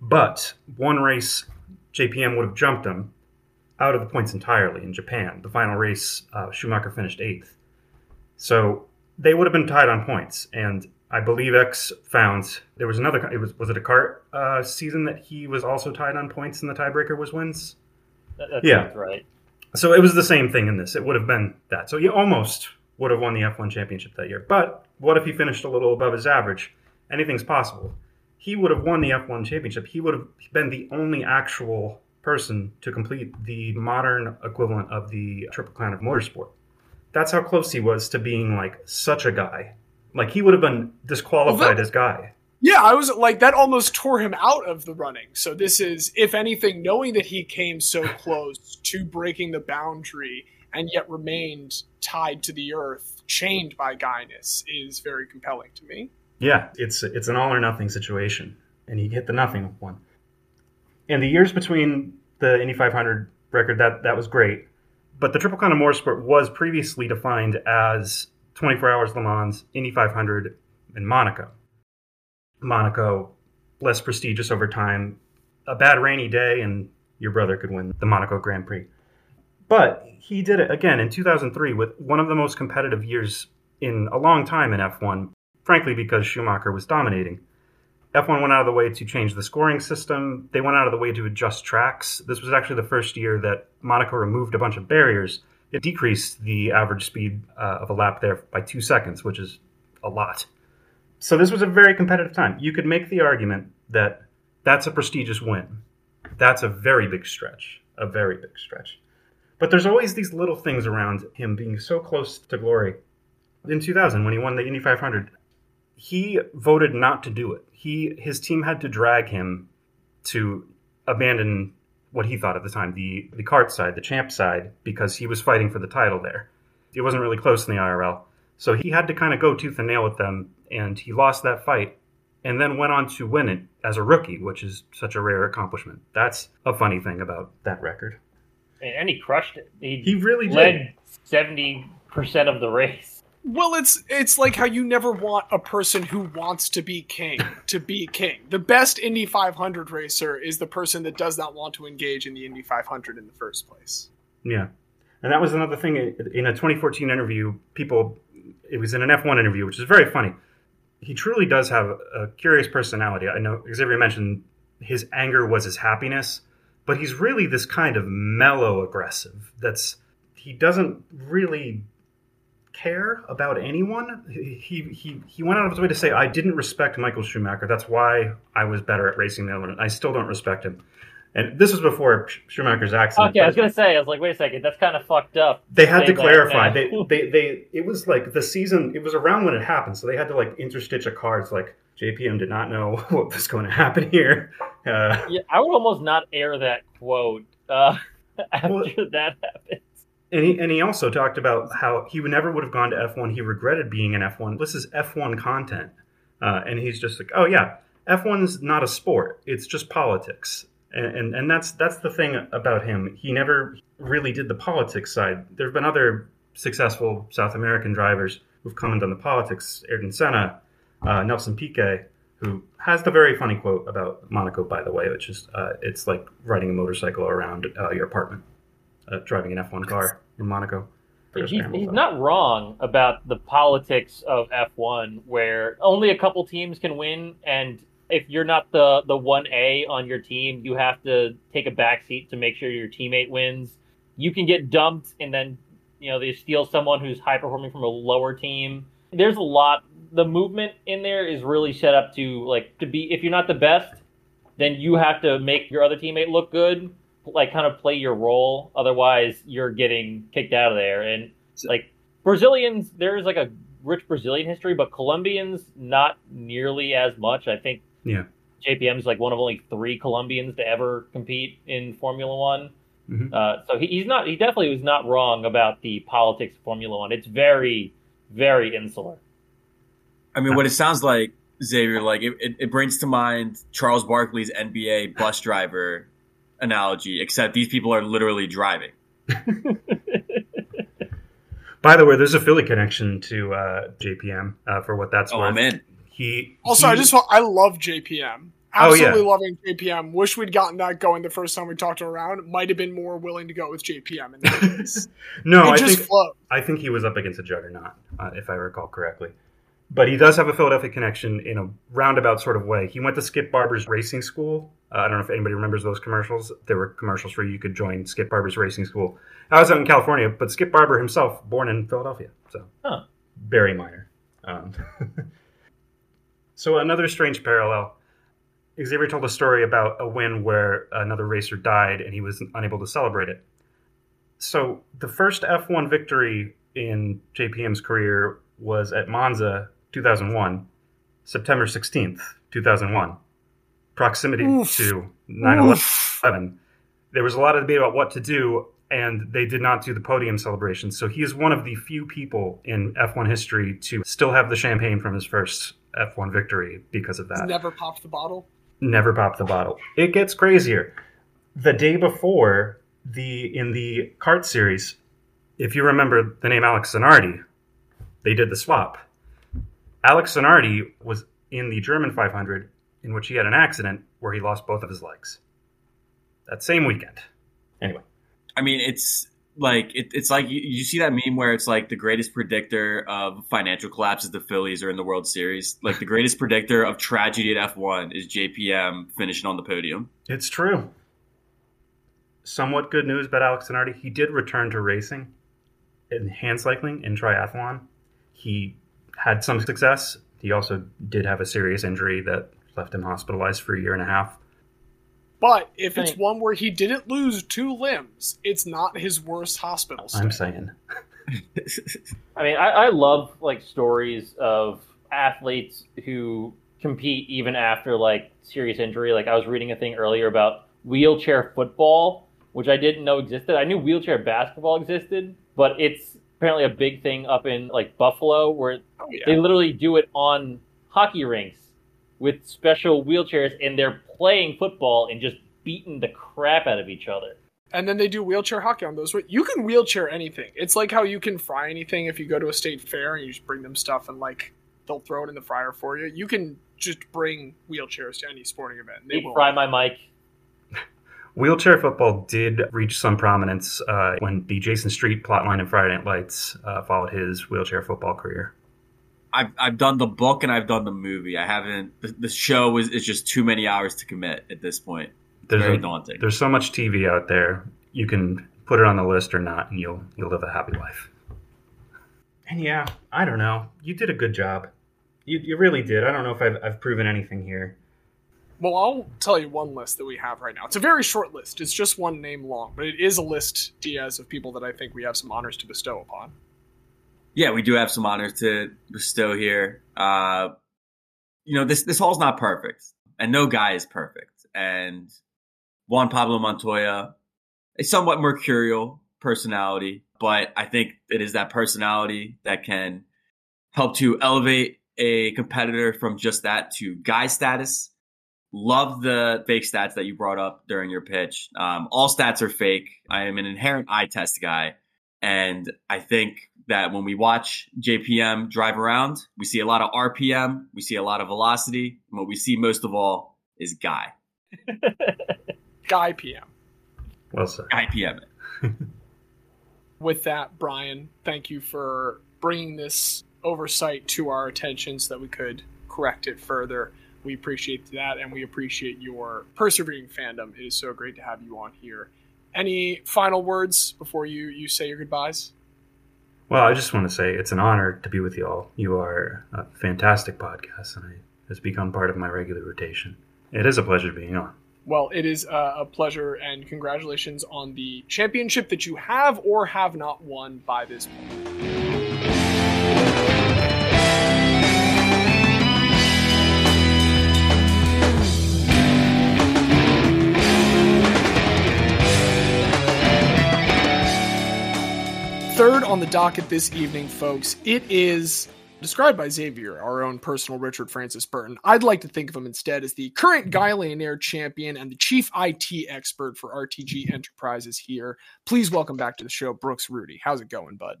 but one race JPM would have jumped him out of the points entirely in Japan. The final race, uh, Schumacher finished eighth. So they would have been tied on points, and I believe X found there was another. It was was it a CART uh, season that he was also tied on points, and the tiebreaker was wins. That, Yeah. right. So it was the same thing in this. It would have been that. So he almost would have won the F1 championship that year. But what if he finished a little above his average? Anything's possible. He would have won the F1 championship. He would have been the only actual person to complete the modern equivalent of the Triple Crown of Motorsport. That's how close he was to being like such a guy. Like he would have been disqualified Well, that- as guy. Yeah, I was like that almost tore him out of the running. So this is, if anything, knowing that he came so close to breaking the boundary and yet remained tied to the earth, chained by Guinness, is very compelling to me. Yeah, it's it's an all or nothing situation, and he hit the nothing one. And the years between the Indy 500 record that that was great, but the Triple Crown of Motorsport was previously defined as 24 Hours Le Mans, Indy 500, and Monaco. Monaco less prestigious over time. A bad rainy day, and your brother could win the Monaco Grand Prix. But he did it again in 2003 with one of the most competitive years in a long time in F1 frankly, because Schumacher was dominating. F1 went out of the way to change the scoring system. They went out of the way to adjust tracks. This was actually the first year that Monaco removed a bunch of barriers. It decreased the average speed uh, of a lap there by two seconds, which is a lot. So this was a very competitive time. You could make the argument that that's a prestigious win. That's a very big stretch, a very big stretch. But there's always these little things around him being so close to glory. In 2000, when he won the Indy 500, he voted not to do it. He his team had to drag him to abandon what he thought at the time the the CART side, the champ side, because he was fighting for the title there. It wasn't really close in the IRL, so he had to kind of go tooth and nail with them, and he lost that fight, and then went on to win it as a rookie, which is such a rare accomplishment. That's a funny thing about that record. And, and he crushed it. He, He really did. led seventy percent of the race. Well, it's it's like how you never want a person who wants to be king to be king. The best Indy 500 racer is the person that does not want to engage in the Indy 500 in the first place. Yeah, and that was another thing in a 2014 interview. People, it was in an F1 interview, which is very funny. He truly does have a curious personality. I know Xavier mentioned his anger was his happiness, but he's really this kind of mellow aggressive. That's he doesn't really care about anyone. He he he went out of his way to say, "I didn't respect Michael Schumacher. That's why I was better at racing than anyone. I still don't respect him." And this was before Schumacher's accident. Okay, I was gonna say, I was like, wait a second, that's kind of fucked up. they had to clarify. They, they, they, it was like the season. It was around when it happened, so they had to like interstitch a card. It's like JPM did not know what was going to happen here. Uh, Yeah, I would almost not air that quote uh, after Well- that happened. and he and he also talked about how he would never would have gone to F one. He regretted being in F one. This is F one content, uh, and he's just like, oh yeah, F one's not a sport. It's just politics. And, and and that's that's the thing about him. He never really did the politics side. There have been other successful South American drivers who've come and done the politics. Ayrton Senna, uh, Nelson Piquet, who has the very funny quote about Monaco, by the way, which is uh, it's like riding a motorcycle around uh, your apartment, uh, driving an F1 car in Monaco. He's, he's not wrong about the politics of F1, where only a couple teams can win, and if you're not the the one A on your team, you have to take a back seat to make sure your teammate wins. You can get dumped, and then you know they steal someone who's high performing from a lower team. There's a lot. The movement in there is really set up to like to be. If you're not the best, then you have to make your other teammate look good, like kind of play your role. Otherwise, you're getting kicked out of there. And like Brazilians, there's like a rich Brazilian history, but Colombians not nearly as much. I think Yeah. JPM is like one of only three Colombians to ever compete in Formula One. Mhm. Uh, so he, he's not. He definitely was not wrong about the politics of Formula One. It's very, very insular. I mean, what it sounds like, Xavier, like it, it, it brings to mind Charles Barkley's NBA bus driver analogy, except these people are literally driving. By the way, there's a Philly connection to uh, JPM uh, for what that's Oh, worth. I'm in. He Also, he- I just I love JPM. Oh, yeah. Absolutely loving JPM. Wish we'd gotten that going the first time we talked around. Might have been more willing to go with JPM in that case. no, it I just think flowed. I think he was up against a juggernaut, uh, if I recall correctly. But he does have a Philadelphia connection in a roundabout sort of way. He went to Skip Barber's racing school. Uh, I don't know if anybody remembers those commercials. There were commercials where you could join Skip Barber's racing school. I was out in California, but Skip Barber himself, born in Philadelphia, so Huh. very minor. Um, so another strange parallel. Xavier told a story about a win where another racer died and he was unable to celebrate it. So the first F1 victory in JPM's career was at Monza 2001, September 16th, 2001. Proximity Oof. to 9 11. There was a lot of debate about what to do, and they did not do the podium celebration. So he is one of the few people in F1 history to still have the champagne from his first F1 victory because of that Never popped the bottle. never pop the bottle. It gets crazier. The day before the in the CART series, if you remember the name Alex Zanardi, they did the swap. Alex Zanardi was in the German 500 in which he had an accident where he lost both of his legs. That same weekend. Anyway, I mean, it's like it, it's like you, you see that meme where it's like the greatest predictor of financial collapse is the Phillies are in the World Series. Like the greatest predictor of tragedy at F1 is JPM finishing on the podium. it's true. Somewhat good news about Alex Zanardi. He did return to racing in hand cycling and triathlon. He had some success. He also did have a serious injury that left him hospitalized for a year and a half. But if it's one where he didn't lose two limbs, it's not his worst hospital stay. I'm saying. I mean, I, I love like stories of athletes who compete even after like serious injury. Like I was reading a thing earlier about wheelchair football, which I didn't know existed. I knew wheelchair basketball existed, but it's apparently a big thing up in like Buffalo where Oh, yeah. they literally do it on hockey rinks with special wheelchairs and they're playing football and just beating the crap out of each other. And then they do wheelchair hockey on those. You can wheelchair anything. It's like how you can fry anything if you go to a state fair and you just bring them stuff and like they'll throw it in the fryer for you. You can just bring wheelchairs to any sporting event. and They Deep will. fry my mic. Wheelchair football did reach some prominence uh, when the Jason Street plotline in Friday Night Lights uh, followed his wheelchair football career. I've I've done the book and I've done the movie. I haven't. The, the show is, is just too many hours to commit at this point. There's Very a- daunting. There's so much TV out there. You can put it on the list or not, and you'll you'll live a happy life. And yeah, I don't know. You did a good job. You you really did. I don't know if I've I've proven anything here. Well, I'll tell you one list that we have right now. It's a very short list. It's just one name long, but it is a list, Diaz, of people that I think we have some honors to bestow upon. Yeah, we do have some honors to bestow here. Uh, you know, this this hall's not perfect, and no guy is perfect. And Juan Pablo Montoya, a somewhat mercurial personality, but I think it is that personality that can help to elevate a competitor from just that to guy status. Love the fake stats that you brought up during your pitch. Um, all stats are fake. I am an inherent eye test guy. And I think that when we watch JPM drive around, we see a lot of RPM, we see a lot of velocity. And what we see most of all is Guy. Guy PM. Well said. Guy PM. With that, Brian, thank you for bringing this oversight to our attention so that we could correct it further. We appreciate that, and we appreciate your persevering fandom. It is so great to have you on here. Any final words before you, you say your goodbyes? Well, I just want to say it's an honor to be with you all. You are a fantastic podcast, and it has become part of my regular rotation. It is a pleasure being on. Well, it is uh, a pleasure, and congratulations on the championship that you have or have not won by this point. On the docket this evening, folks, it is described by Xavier, our own personal Richard Francis Burton. I'd like to think of him instead as the current Guylionaire champion and the chief IT expert for RTG Enterprises here. Please welcome back to the show, Brooks Rudy. How's it going, bud?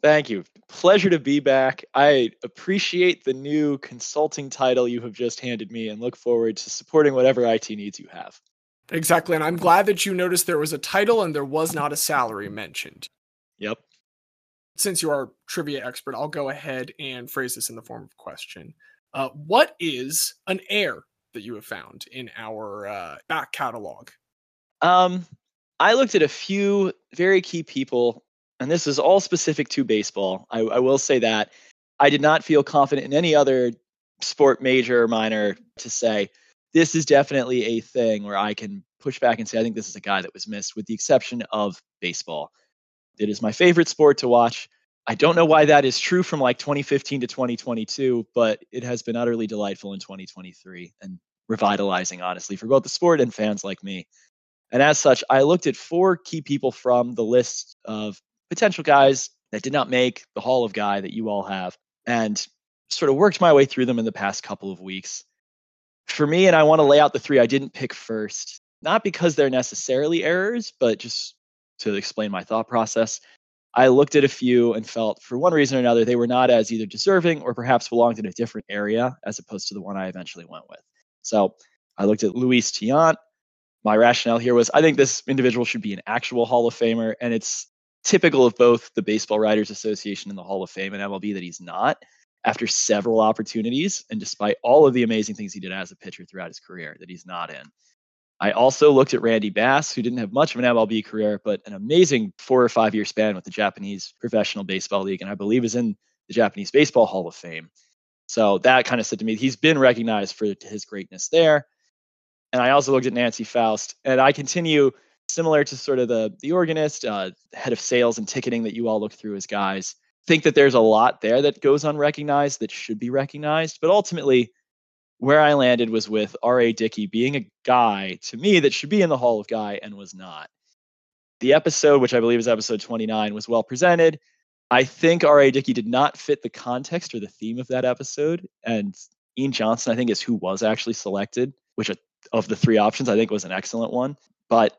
Thank you. Pleasure to be back. I appreciate the new consulting title you have just handed me and look forward to supporting whatever IT needs you have. Exactly, and I'm glad that you noticed there was a title and there was not a salary mentioned. Yep. Since you are trivia expert, I'll go ahead and phrase this in the form of a question. Uh, what is an air that you have found in our uh, back catalog? Um, I looked at a few very key people, and this is all specific to baseball. I, I will say that I did not feel confident in any other sport, major or minor, to say this is definitely a thing where I can push back and say I think this is a guy that was missed, with the exception of baseball. It is my favorite sport to watch. I don't know why that is true from like 2015 to 2022, but it has been utterly delightful in 2023 and revitalizing, honestly, for both the sport and fans like me. And as such, I looked at four key people from the list of potential guys that did not make the Hall of Guy that you all have and sort of worked my way through them in the past couple of weeks. For me, and I want to lay out the three I didn't pick first, not because they're necessarily errors, but just to explain my thought process. I looked at a few and felt, for one reason or another, they were not as either deserving or perhaps belonged in a different area as opposed to the one I eventually went with. So I looked at Luis Tiant. My rationale here was I think this individual should be an actual Hall of Famer, and it's typical of both the Baseball Writers Association and the Hall of Fame and MLB that he's not after several opportunities and despite all of the amazing things he did as a pitcher throughout his career that he's not in. I also looked at Randy Bass, who didn't have much of an MLB career, but an amazing four or five year span with the Japanese Professional Baseball League, and I believe is in the Japanese Baseball Hall of Fame. So that kind of said to me, he's been recognized for his greatness there. And I also looked at Nancy Faust, and I continue similar to sort of the the organist, uh, head of sales and ticketing that you all look through as guys. Think that there's a lot there that goes unrecognized that should be recognized, but ultimately where I landed was with R.A. Dickey being a guy to me that should be in the Hall of Guy and was not. The episode, which I believe is episode 29, was well presented. I think R.A. Dickey did not fit the context or the theme of that episode. And Ian Johnson, I think, is who was actually selected, which of the three options I think was an excellent one. But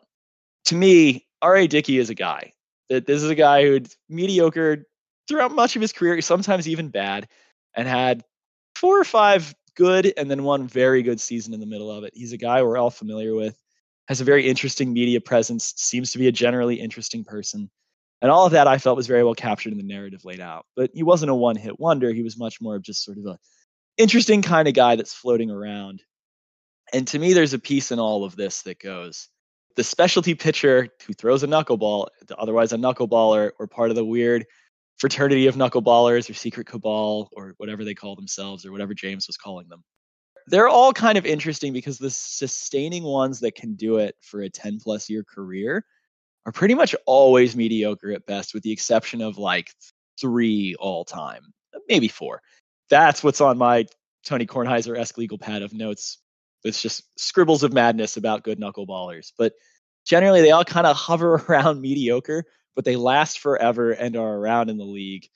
to me, R.A. Dickey is a guy. That this is a guy who'd mediocre throughout much of his career, sometimes even bad, and had four or five good and then one very good season in the middle of it. He's a guy we're all familiar with, has a very interesting media presence, seems to be a generally interesting person. And all of that I felt was very well captured in the narrative laid out. But he wasn't a one hit wonder. He was much more of just sort of a interesting kind of guy that's floating around. And to me, there's a piece in all of this that goes the specialty pitcher who throws a knuckleball, otherwise a knuckleballer, or part of the weird fraternity of knuckleballers or secret cabal or whatever they call themselves or whatever James was calling them. They're all kind of interesting because the sustaining ones that can do it for a 10 plus year career are pretty much always mediocre at best, with the exception of like three all time, maybe four. That's what's on my Tony Kornheiser esque legal pad of notes. It's just scribbles of madness about good knuckleballers. But generally, they all kind of hover around mediocre, but they last forever and are around in the league.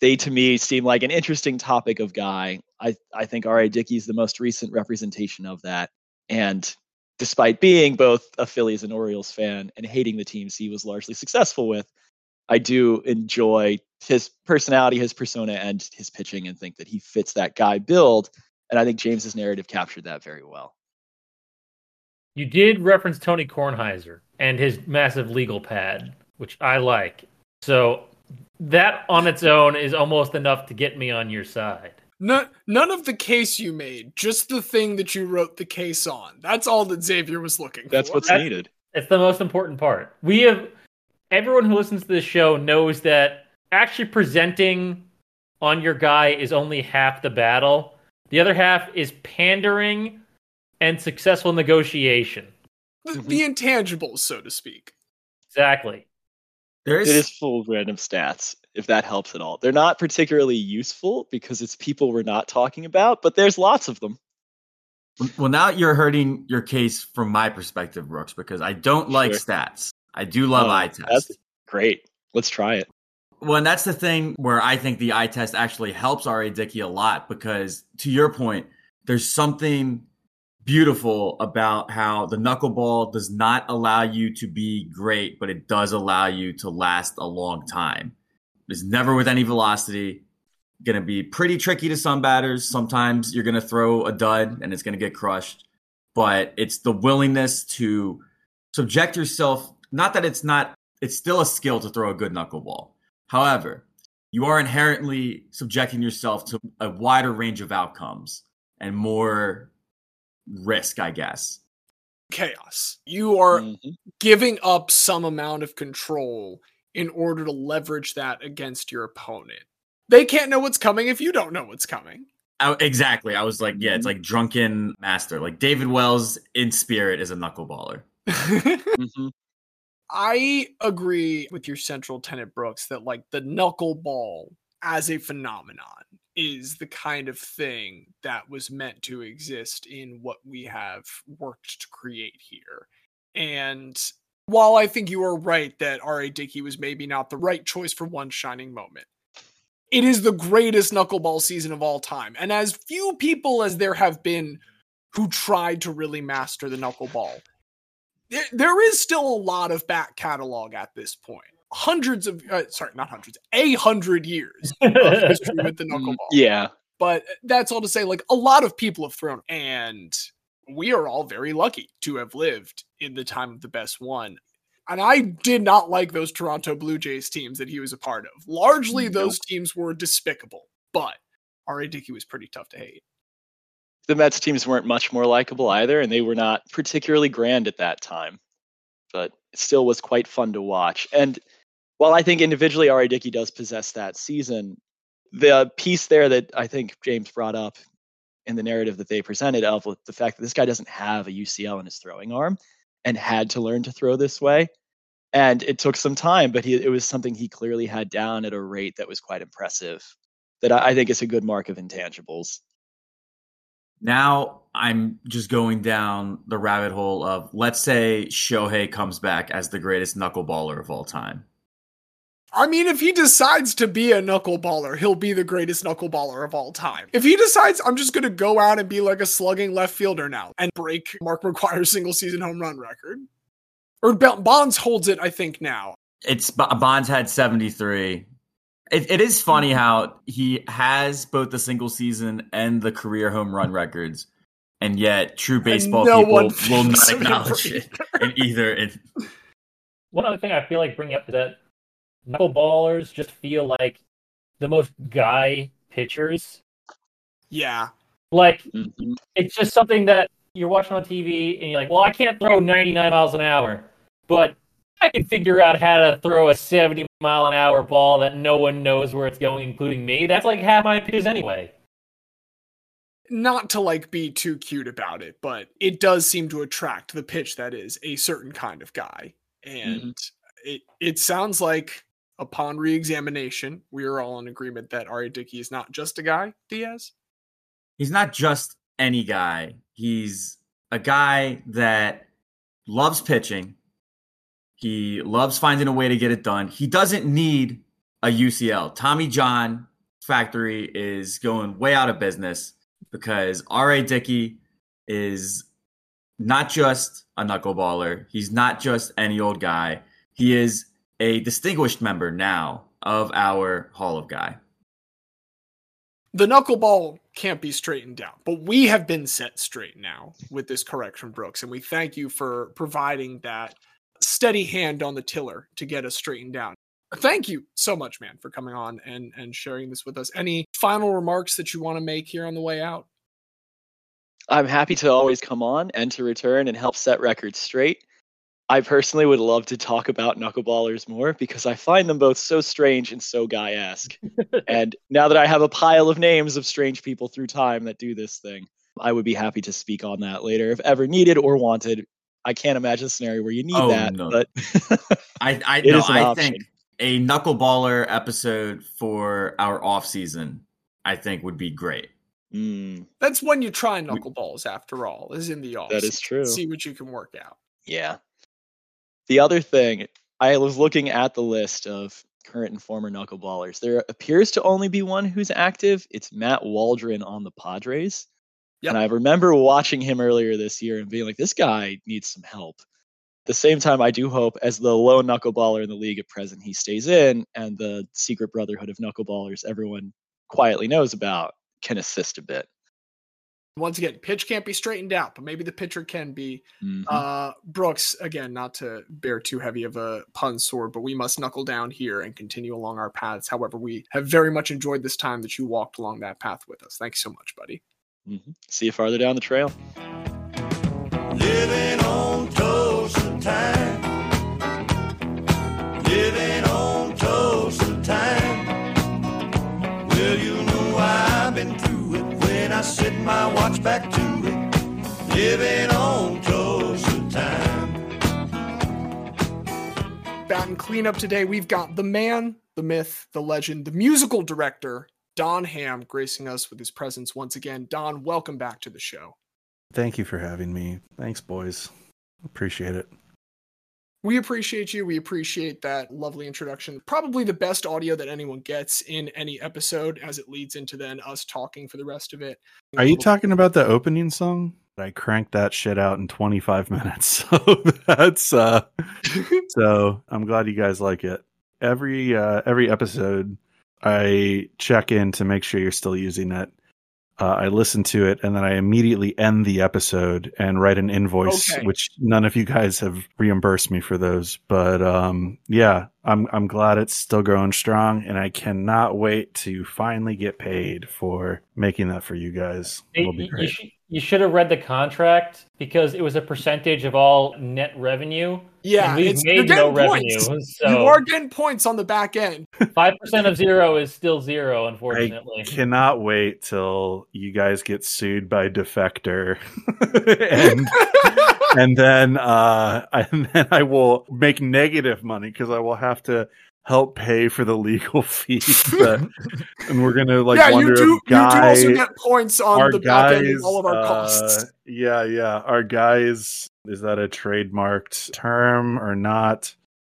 They, to me, seem like an interesting topic of guy. I, I think R.A. Dickey's the most recent representation of that. And despite being both a Phillies and Orioles fan and hating the teams he was largely successful with, I do enjoy his personality, his persona, and his pitching, and think that he fits that guy build. And I think James's narrative captured that very well. You did reference Tony Kornheiser and his massive legal pad, which I like. So that on its own is almost enough to get me on your side. None, none of the case you made, just the thing that you wrote the case on. That's all that Xavier was looking for. That's for. what's That's- needed. It's the most important part. We have everyone who listens to this show knows that actually presenting on your guy is only half the battle. The other half is pandering and successful negotiation. the, Mm-hmm. the intangibles, so to speak. Exactly. There It is is full of random stats, if that helps at all. They're not particularly useful because it's people we're not talking about, but there's lots of them. well now you're hurting your case from my perspective, Brooks, because I don't like Sure. stats. I do love Oh, eye that's test. Great. Let's try it. Well, and that's the thing where I think the eye test actually helps R.A. Dickey a lot because, to your point, there's something beautiful about how the knuckleball does not allow you to be great, but it does allow you to last a long time. It's never with any velocity. Going to be pretty tricky to some batters. Sometimes you're going to throw a dud and it's going to get crushed, but it's the willingness to subject yourself. Not that it's not, it's still a skill to throw a good knuckleball. However, you are inherently subjecting yourself to a wider range of outcomes and more risk, I guess. Chaos. You are Mhm. giving up some amount of control in order to leverage that against your opponent. They can't know what's coming if you don't know what's coming. I, exactly. I was like, yeah, it's like drunken master. Like David Wells in spirit is a knuckleballer. Mhm. I agree with your central tenant, Brooks, that like the knuckleball as a phenomenon is the kind of thing that was meant to exist in what we have worked to create here. And while I think you are right that R.A. Dickey was maybe not the right choice for one shining moment, it is the greatest knuckleball season of all time. And as few people as there have been who tried to really master the knuckleball, there, there is still a lot of back catalog at this point. Hundreds of, uh, sorry, not hundreds, a hundred years of history with the knuckleball. Yeah. But that's all to say, like, a lot of people have thrown, and we are all very lucky to have lived in the time of the best one. And I did not like those Toronto Blue Jays teams that he was a part of. Largely, those teams were despicable, but R.A. Dickey was pretty tough to hate. The Mets teams weren't much more likable either, and they were not particularly grand at that time. But it still was quite fun to watch. And while I think individually R.A. Dickey does possess that season, the piece there that I think James brought up in the narrative that they presented of the fact that this guy doesn't have a UCL in his throwing arm and had to learn to throw this way. And it took some time, but he, it was something he clearly had down at a rate that was quite impressive. That I, I think is a good mark of intangibles. Now I'm just going down the rabbit hole of let's say Shohei comes back as the greatest knuckleballer of all time. I mean, if he decides to be a knuckleballer, he'll be the greatest knuckleballer of all time. If he decides, I'm just going to go out and be like a slugging left fielder now and break Mark McGwire's single season home run record, Or Bo- Bonds holds it, I think now. It's Bo- Bonds had 73. It, it is funny mm-hmm. how he has both the single season and the career home run records, and yet true baseball no people will not acknowledge it in either. In, One other thing I feel like bringing up is that knuckleballers just feel like the most guy pitchers. Yeah. Like Mhm. it's just something that you're watching on TV and you're like, well, I can't throw 99 miles an hour, but I can figure out how to throw a 70 mile an hour ball that no one knows where it's going, including me. That's like half my pitches anyway. Not to like be too cute about it, but it does seem to attract the pitch that is a certain kind of guy. And it it sounds like upon re-examination, we are all in agreement that R.A. Dickey is not just a guy, Diaz. he's not just any guy. He's a guy that loves pitching. He loves finding a way to get it done. He doesn't need a UCL. Tommy John factory is going way out of business because R.A. Dickey is not just a knuckleballer. He's not just any old guy. He is a distinguished member now of our Hall of Guy. The knuckleball can't be straightened out, but we have been set straight now with this correction, Brooks, and we thank you for providing that steady hand on the tiller to get us straightened out. Thank you so much, man, for coming on and and sharing this with us. Any final remarks that you want to make here on the way out? I'm happy to always come on and to return and help set records straight. I personally would love to talk about knuckleballers more because I find them both so strange and so guy esque. and now that I have a pile of names of strange people through time that do this thing, I would be happy to speak on that later if ever needed or wanted. I can't imagine a scenario where you need Oh, that, no. but I I, It no, is an I option. think a knuckleballer episode for our off season, I think would be great. Mm, That's when you try knuckleballs, after all, is in the off. that is true. See what you can work out. Yeah. The other thing, I was looking at the list of current and former knuckleballers. There appears to only be one who's active. It's Matt Waldron on the Padres. Yep. And I remember watching him earlier this year and being like, this guy needs some help. At the same time, I do hope, as the lone knuckleballer in the league at present, he stays in and the secret brotherhood of knuckleballers everyone quietly knows about can assist a bit. Once again, pitch can't be straightened out, but maybe the pitcher can be. Mhm. Uh, Brooks, again, not to bear too heavy of a pun sword, but we must knuckle down here and continue along our paths. However, we have very much enjoyed this time that you walked along that path with us. Thanks so much, buddy. Mhm. See you farther down the trail. I set my watch back to it. Living on toast of time. Bat cleanup today, we've got the man, the myth, the legend, the musical director, Don Ham, gracing us with his presence once again. Don, welcome back to the show. Thank you for having me. Thanks, boys. Appreciate it. We appreciate you. We appreciate that lovely introduction. Probably the best audio that anyone gets in any episode as it leads into then us talking for the rest of it. Are you talking about the opening song? I cranked that shit out in 25 minutes. So that's uh so I'm glad you guys like it. Every uh every episode I check in to make sure you're still using it. Uh, I listen to it and then I immediately end the episode and write an invoice, Okay. which none of you guys have reimbursed me for those. But um, yeah, I'm I'm glad it's still growing strong, and I cannot wait to finally get paid for making that for you guys. It'll be You, you, great. should, you should have read the contract because it was a percentage of all net revenue. Yeah, we've you're made no getting revenue. points. So You are getting points on the back end. five percent of zero is still zero, I unfortunately. cannot wait till you guys get sued by Defector, and and then uh, and then I will make negative money because I will have to help pay for the legal fees, that, and we're gonna like yeah, wonder you do. guy, you do also get points on our the back end guys, of all of our uh, costs. yeah, yeah, our guys. Is that a trademarked term or not?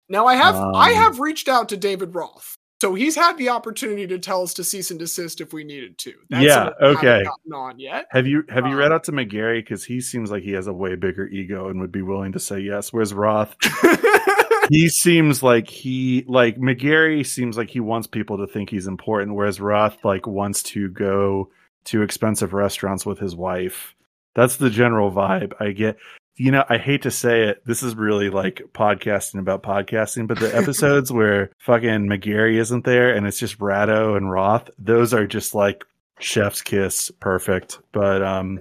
Now I have I um, have reached out to David Roth So he's had the opportunity to tell us to cease and desist if we needed to. Yeah, we haven't okay. on yet. Have you have you Um, read out to Magary because he seems like he has a way bigger ego and would be willing to say yes. Whereas Roth, he seems like he like Magary seems like he wants people to think he's important, whereas Roth like wants to go to expensive restaurants with his wife. That's the general vibe I get. You know, I hate to say it. This is really like podcasting about podcasting, but the episodes where fucking Magary isn't there and it's just Ratto and Roth, those are just like chef's kiss perfect. But um,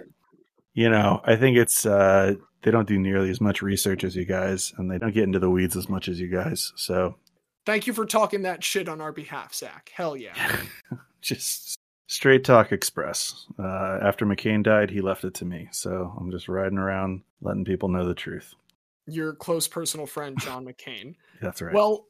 you know, I think it's uh they don't do nearly as much research as you guys, and they don't get into the weeds as much as you guys. So Thank you for talking that shit on our behalf, Zach. Hell yeah. just straight talk express. Uh, after McCain died, he left it to me, so I'm just riding around letting people know the truth. Your close personal friend, John McCain. That's right. Well,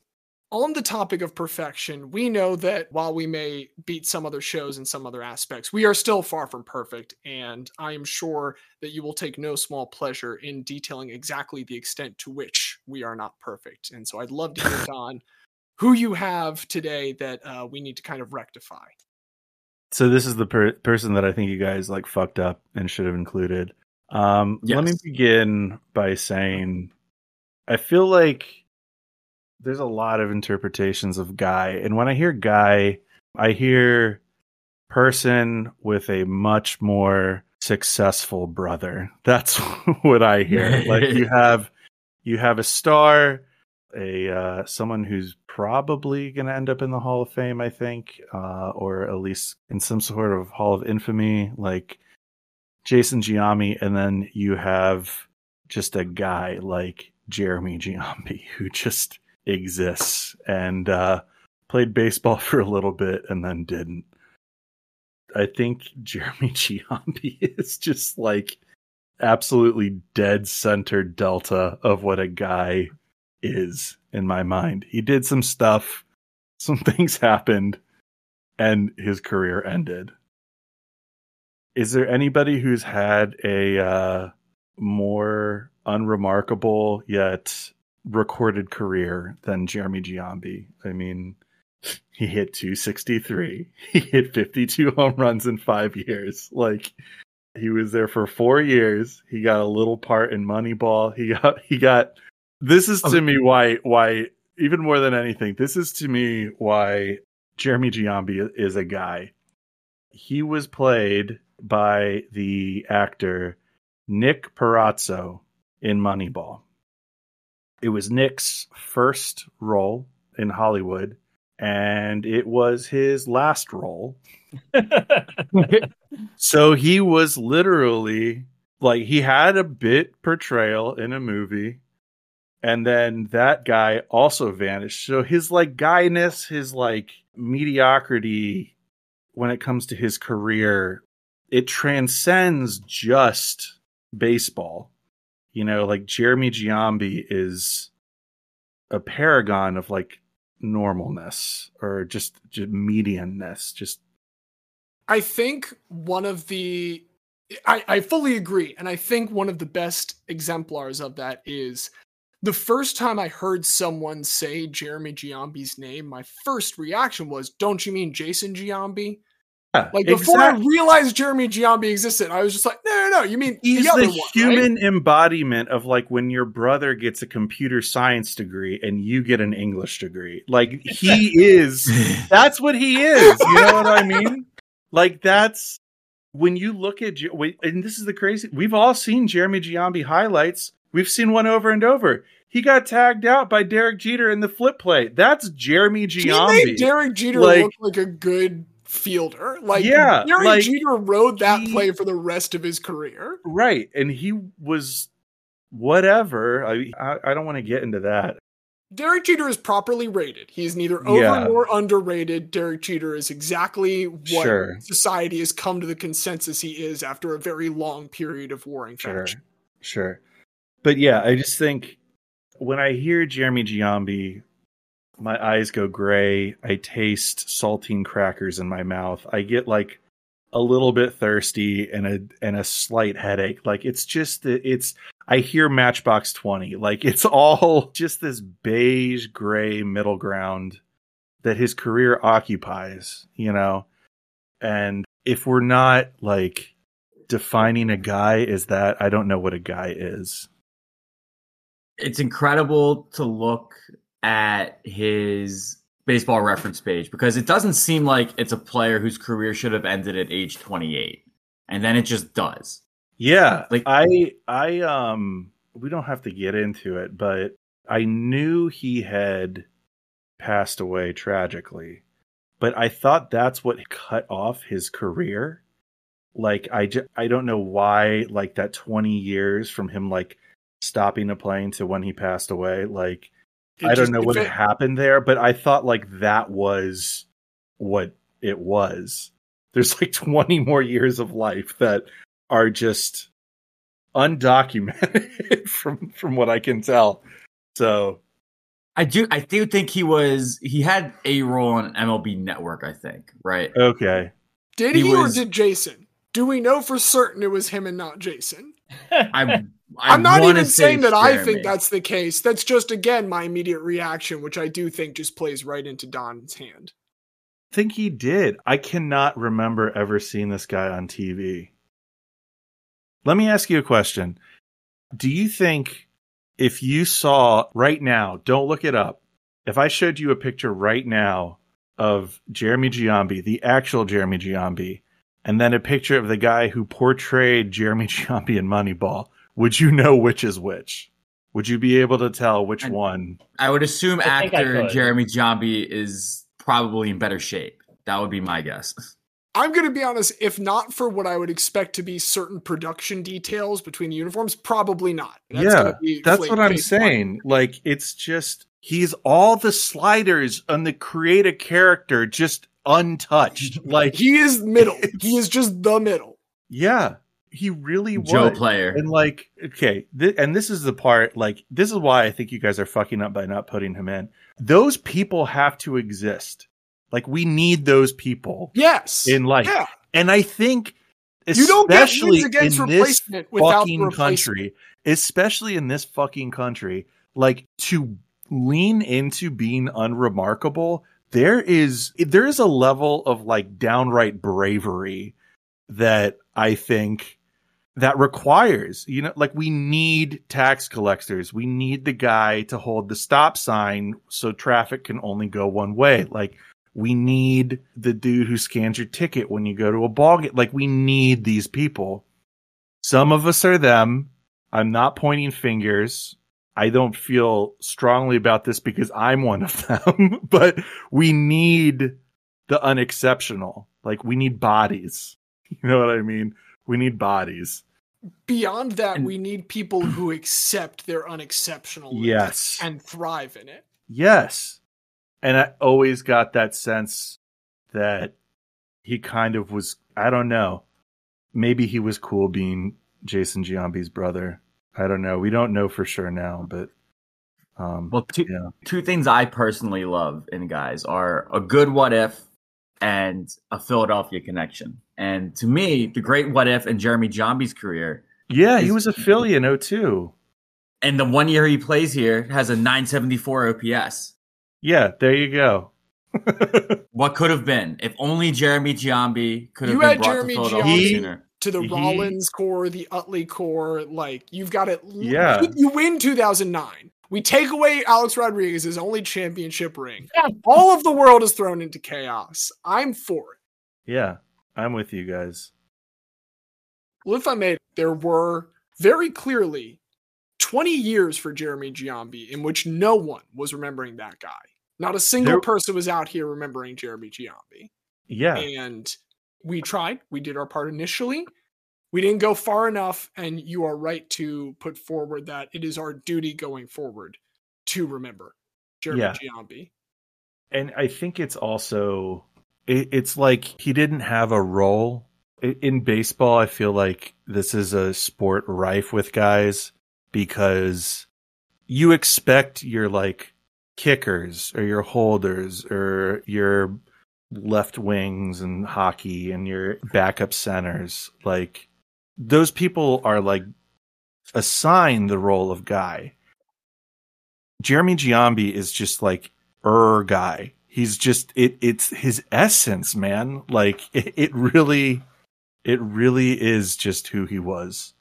on the topic of perfection, we know that while we may beat some other shows in some other aspects, we are still far from perfect. And I am sure that you will take no small pleasure in detailing exactly the extent to which we are not perfect. And so I'd love to hear, Don, who you have today that uh, we need to kind of rectify. so this is the per- person that I think you guys like fucked up and should have included. Um, Let me begin by saying I feel like there's a lot of interpretations of guy, and when I hear guy, I hear person with a much more successful brother. That's what I hear. like you have you have a star, a uh, someone who's probably going to end up in the Hall of Fame, I think, uh, or at least in some sort of Hall of Infamy, like Jason Giambi, and then you have just a guy like Jeremy Giambi who just exists and uh, played baseball for a little bit and then didn't. I think Jeremy Giambi is just like absolutely dead center delta of what a guy is in my mind. He did some stuff, some things happened, and his career ended. Is there anybody who's had a uh, more unremarkable yet recorded career than Jeremy Giambi? I mean, he hit 263. He hit 52 home runs in five years. Like he was there for four years. He got a little part in Moneyball. He got he got. This is to me why why even more than anything. This is to me why Jeremy Giambi is a guy. He was played by the actor Nick Porrazzo in Moneyball. It was Nick's first role in Hollywood, and it was his last role. so he was literally like he had a bit portrayal in a movie, and then that guy also vanished. So his like guyness, his like mediocrity when it comes to his career, it transcends just baseball. You know, like Jeremy Giambi is a paragon of like normalness or just, just medianness. Just I think one of the I, I fully agree, and I think one of the best exemplars of that is the first time I heard someone say Jeremy Giambi's name, my first reaction was, "Don't you mean Jason Giambi?" Yeah, Like before I realized Jeremy Giambi existed, I was just like, "No, no, no! You mean He's the other the one, right?" human embodiment of like when your brother gets a computer science degree and you get an English degree. Like he is that's what he is. You know what I mean? Like that's when you look at wait, and this is the crazy. We've all seen Jeremy Giambi highlights. We've seen one over and over. He got tagged out by Derek Jeter in the flip play. That's Jeremy He Giambi. made Derek Jeter Like- look like a good fielder. Like, Yeah, Derek like, Jeter rode that he- play for the rest of his career. right, and he was whatever. I I, I don't want to get into that. Derek Jeter is properly rated. He is neither over Yeah. nor underrated. Derek Jeter is exactly what Sure. society has come to the consensus he is after a very long period of warring Sure, sure. But yeah, I just think when I hear Jeremy Giambi, my eyes go gray. I taste saltine crackers in my mouth. I get like a little bit thirsty and a and a slight headache. Like it's just it's I hear Matchbox 20. Like it's all just this beige gray middle ground that his career occupies, you know. And if we're not like defining a guy as that, I don't know what a guy is. it's incredible to look at his baseball reference page because it doesn't seem like it's a player whose career should have ended at age 28 and then it just does Yeah, Like- I I um we don't have to get into it, but I knew he had passed away tragically. But I thought that's what cut off his career. Like I I don't know why like that 20 years from him like stopping to playing to when he passed away like I don't just- know what it- happened there, but I thought like that was what it was. There's like 20 more years of life that are just undocumented from from what I can tell. So i do i do think he was he had a role on mlb network i think right okay, Did He he, or did Jason? Do we know for certain it was him and not Jason? i I am not even say saying that I think that's the case. That's just again my immediate reaction, which I do think just plays right into Don's hand. I think he did. I cannot remember ever seeing this guy on TV. Let me ask you a question. Do you think if you saw right now, don't look it up. If I showed you a picture right now of Jeremy Giambi, the actual Jeremy Giambi, and then a picture of the guy who portrayed Jeremy Giambi in Moneyball, would you know which is which? Would you be able to tell which I- one? i would assume I think I actor jeremy Giambi is probably in better shape that would be my guess I'm going to be honest, if not for what I would expect to be certain production details between the uniforms, probably not. That's yeah, be that's what I'm face value. saying. Like, it's just he's all the sliders on the create a character just untouched. Like, He is middle. he is just the middle. yeah, he really was. joe player And like, okay, th- and this is the part. Like, this is why I think you guys are fucking up by not putting him in. Those people have to exist. Like, we need those people Yes. in life. Yeah. And I think, You don't get especially against in this replacement without fucking replacement. country, especially in this fucking country, like to lean into being unremarkable, there is there is a level of like downright bravery that I think that requires, you know, like we need tax collectors. We need the guy to hold the stop sign so traffic can only go one way. Like we need the dude who scans your ticket when you go to a ball game. Like we need these people. Some of us are them. I'm not pointing fingers. I don't feel strongly about this because I'm one of them, but we need the unexceptional. Like we need bodies. You know what I mean? We need bodies. Beyond that, And- we need people who accept their unexceptional Yes. and thrive in it. Yes. And I always got that sense that he kind of was, I don't know, maybe he was cool being Jason Giambi's brother. I don't know. We don't know for sure now, but um well two, yeah. two things i personally love in guys are a good what if and a philadelphia connection and to me the great what if in jeremy Giambi's career Yeah, he was a Philly in 02. and the one year he plays here has a 974 ops Yeah, there you go. what could have been if only jeremy giambi could have You been had brought Jeremy to philadelphia Giambi- sooner To the He- Rollins core, the Utley core, like you've got it. Yeah. You win 2009. We take away Alex Rodriguez's only championship ring. All of the world is thrown into chaos. I'm for it. yeah, I'm with you guys. Well, if I may, there were very clearly 20 years for Jeremy Giambi in which no one was remembering that guy. Not a single There- person was out here remembering Jeremy Giambi. Yeah. And we tried. We did our part initially. We didn't go far enough. And you are right to put forward that it is our duty going forward to remember Jeremy Yeah. Giambi. and I think it's also it, it's like he didn't have a role in baseball. I feel like this is a sport rife with guys because you expect your like kickers or your holders or your left wings and hockey and your backup centers like those people are like assigned the role of guy Jeremy Giambi is just like er guy. he's just it it's his essence, man. Like it, it really it really is just who he was.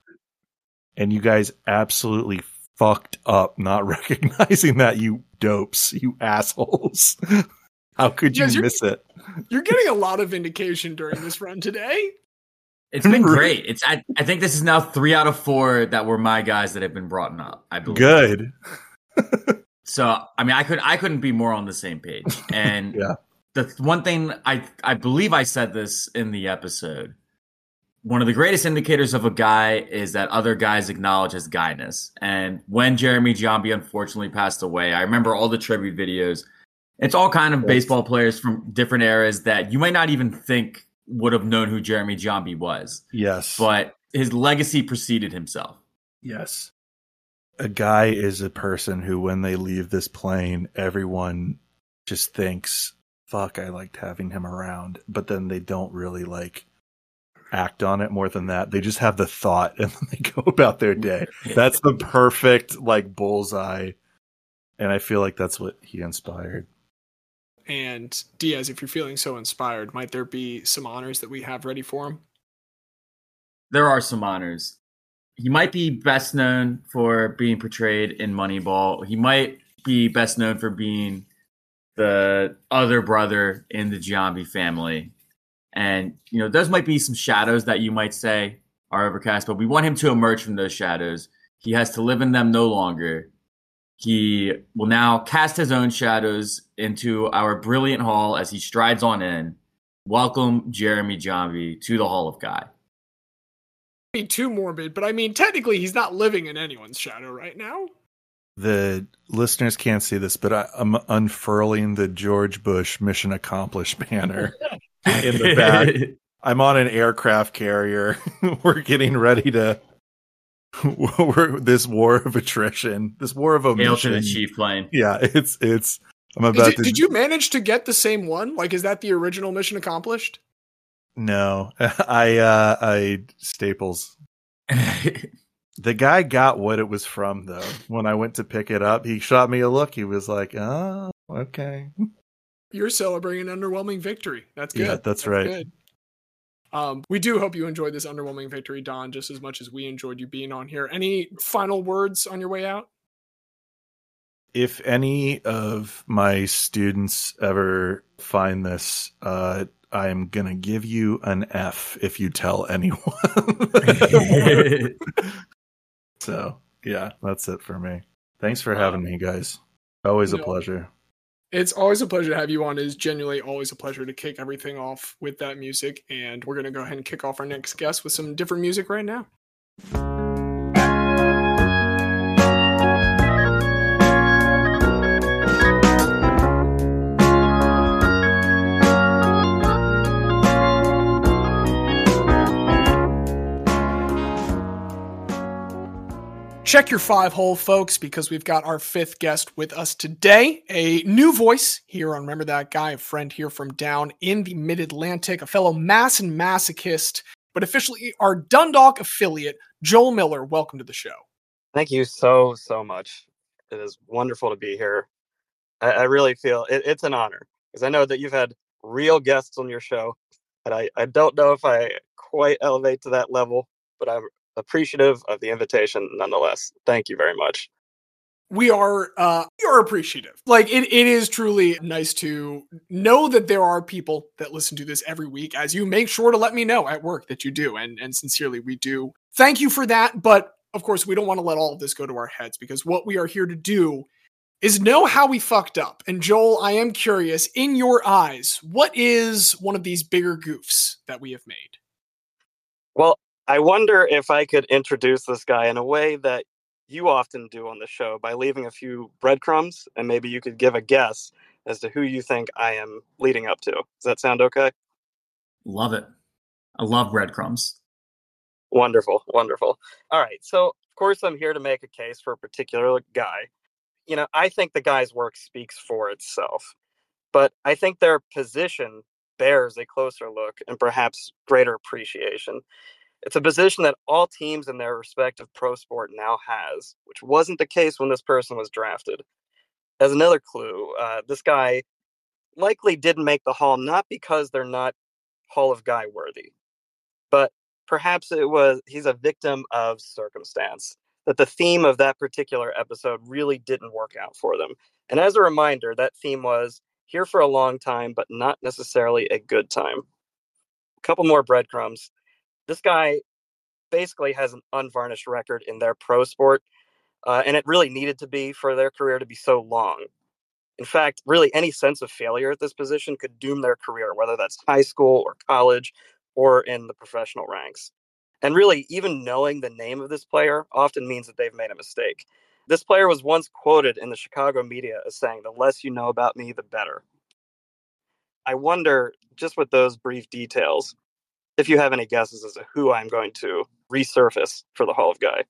And you guys absolutely fucked up not recognizing that you dopes, you assholes. How could you Yes, miss it? You're getting a lot of vindication during this run today. It's been great. It's I, I think this is now three out of four that were my guys that have been brought up. I believe. Good. So I mean, I could I couldn't be more on the same page. And Yeah. the th- one thing I I believe I said this in the episode. One of the greatest indicators of a guy is that other guys acknowledge his guyness. And when Jeremy Giambi unfortunately passed away, I remember all the tribute videos. It's all kind of Yes. baseball players from different eras that you might not even think would have known who Jeremy Giambi was. Yes. But his legacy preceded himself. Yes. A guy is a person who, when they leave this plane, everyone just thinks, fuck, I liked having him around. But then they don't really like act on it more than that. They just have the thought and then they go about their day. That's the perfect, like, bullseye. And I feel like that's what he inspired. And Diaz, if you're feeling so inspired, might there be some honors that we have ready for him? there are some honors. He might be best known for being portrayed in Moneyball. He might be best known for being the other brother in the Giambi family. And, you know, those might be some shadows that you might say are overcast, but we want him to emerge from those shadows. He has to live in them no longer. He will now cast his own shadows into our brilliant hall as he strides on in. Welcome, Jeremy Giambi, to the Hall of Guy. Be too morbid, but I mean, technically, he's not living in anyone's shadow right now. The listeners can't see this, but I, I'm unfurling the George Bush mission accomplished banner in the back. I'm on an aircraft carrier. We're getting ready to. We're this war of attrition, this war of Hail to the chief plane. Yeah, it's it's. I'm about you, to. did you manage to get the same one? Like, is that the original mission accomplished? No, I uh I Staples. The guy got what it was from though. When I went to pick it up, he shot me a look. He was like, "Oh, okay." You're celebrating an underwhelming victory. That's good. Yeah, that's right. Good. Um, we do hope you enjoyed this underwhelming victory, Don, just as much as we enjoyed you being on here. Any final words on your way out? if any of my students ever find this, uh, I am gonna give you an F if you tell anyone. so yeah, that's it for me. Thanks for having me, guys. Always a No. pleasure. It's always a pleasure to have you on. It is genuinely always a pleasure to kick everything off with that music. And we're going to go ahead and kick off our next guest with some different music right now. Check your five hole, folks, because we've got our fifth guest with us today. A new voice here on Remember That Guy, a friend here from down in the mid Atlantic, a fellow mass and masochist, but officially our Dundalk affiliate, Joel Miller. Welcome to the show. Thank you so, so much. It is wonderful to be here. I, I really feel it, it's an honor because I know that you've had real guests on your show, and I, I don't know if I quite elevate to that level, but I'm appreciative of the invitation nonetheless. Thank you very much. we are uh we are appreciative like it, it is truly nice to know that there are people that listen to this every week as you make sure to let me know at work that you do and and sincerely we do thank you for that but of course we don't want to let all of this go to our heads because what we are here to do is know how we fucked up and joel i am curious in your eyes what is one of these bigger goofs that we have made Well, I wonder if I could introduce this guy in a way that you often do on the show by leaving a few breadcrumbs, and maybe you could give a guess as to who you think I am leading up to. Does that sound okay? Love it. I love breadcrumbs. Wonderful, wonderful. All right, so of course I'm here to make a case for a particular guy. You know, I think the guy's work speaks for itself, but I think their position bears a closer look and perhaps greater appreciation. It's a position that all teams in their respective pro sport now has, which wasn't the case when this person was drafted. As another clue, uh, this guy likely didn't make the Hall not because they're not Hall of Guy worthy, but perhaps it was he's a victim of circumstance. That the theme of that particular episode really didn't work out for them. And as a reminder, that theme was here for a long time, but not necessarily a good time. A couple more breadcrumbs. This guy basically has an unvarnished record in their pro sport, uh, and it really needed to be for their career to be so long. In fact, really any sense of failure at this position could doom their career, whether that's high school or college or in the professional ranks. And really, even knowing the name of this player often means that they've made a mistake. This player was once quoted in the Chicago media as saying, The less you know about me, the better. I wonder, just with those brief details, if you have any guesses as to who I'm going to resurface for the Hall of Guy.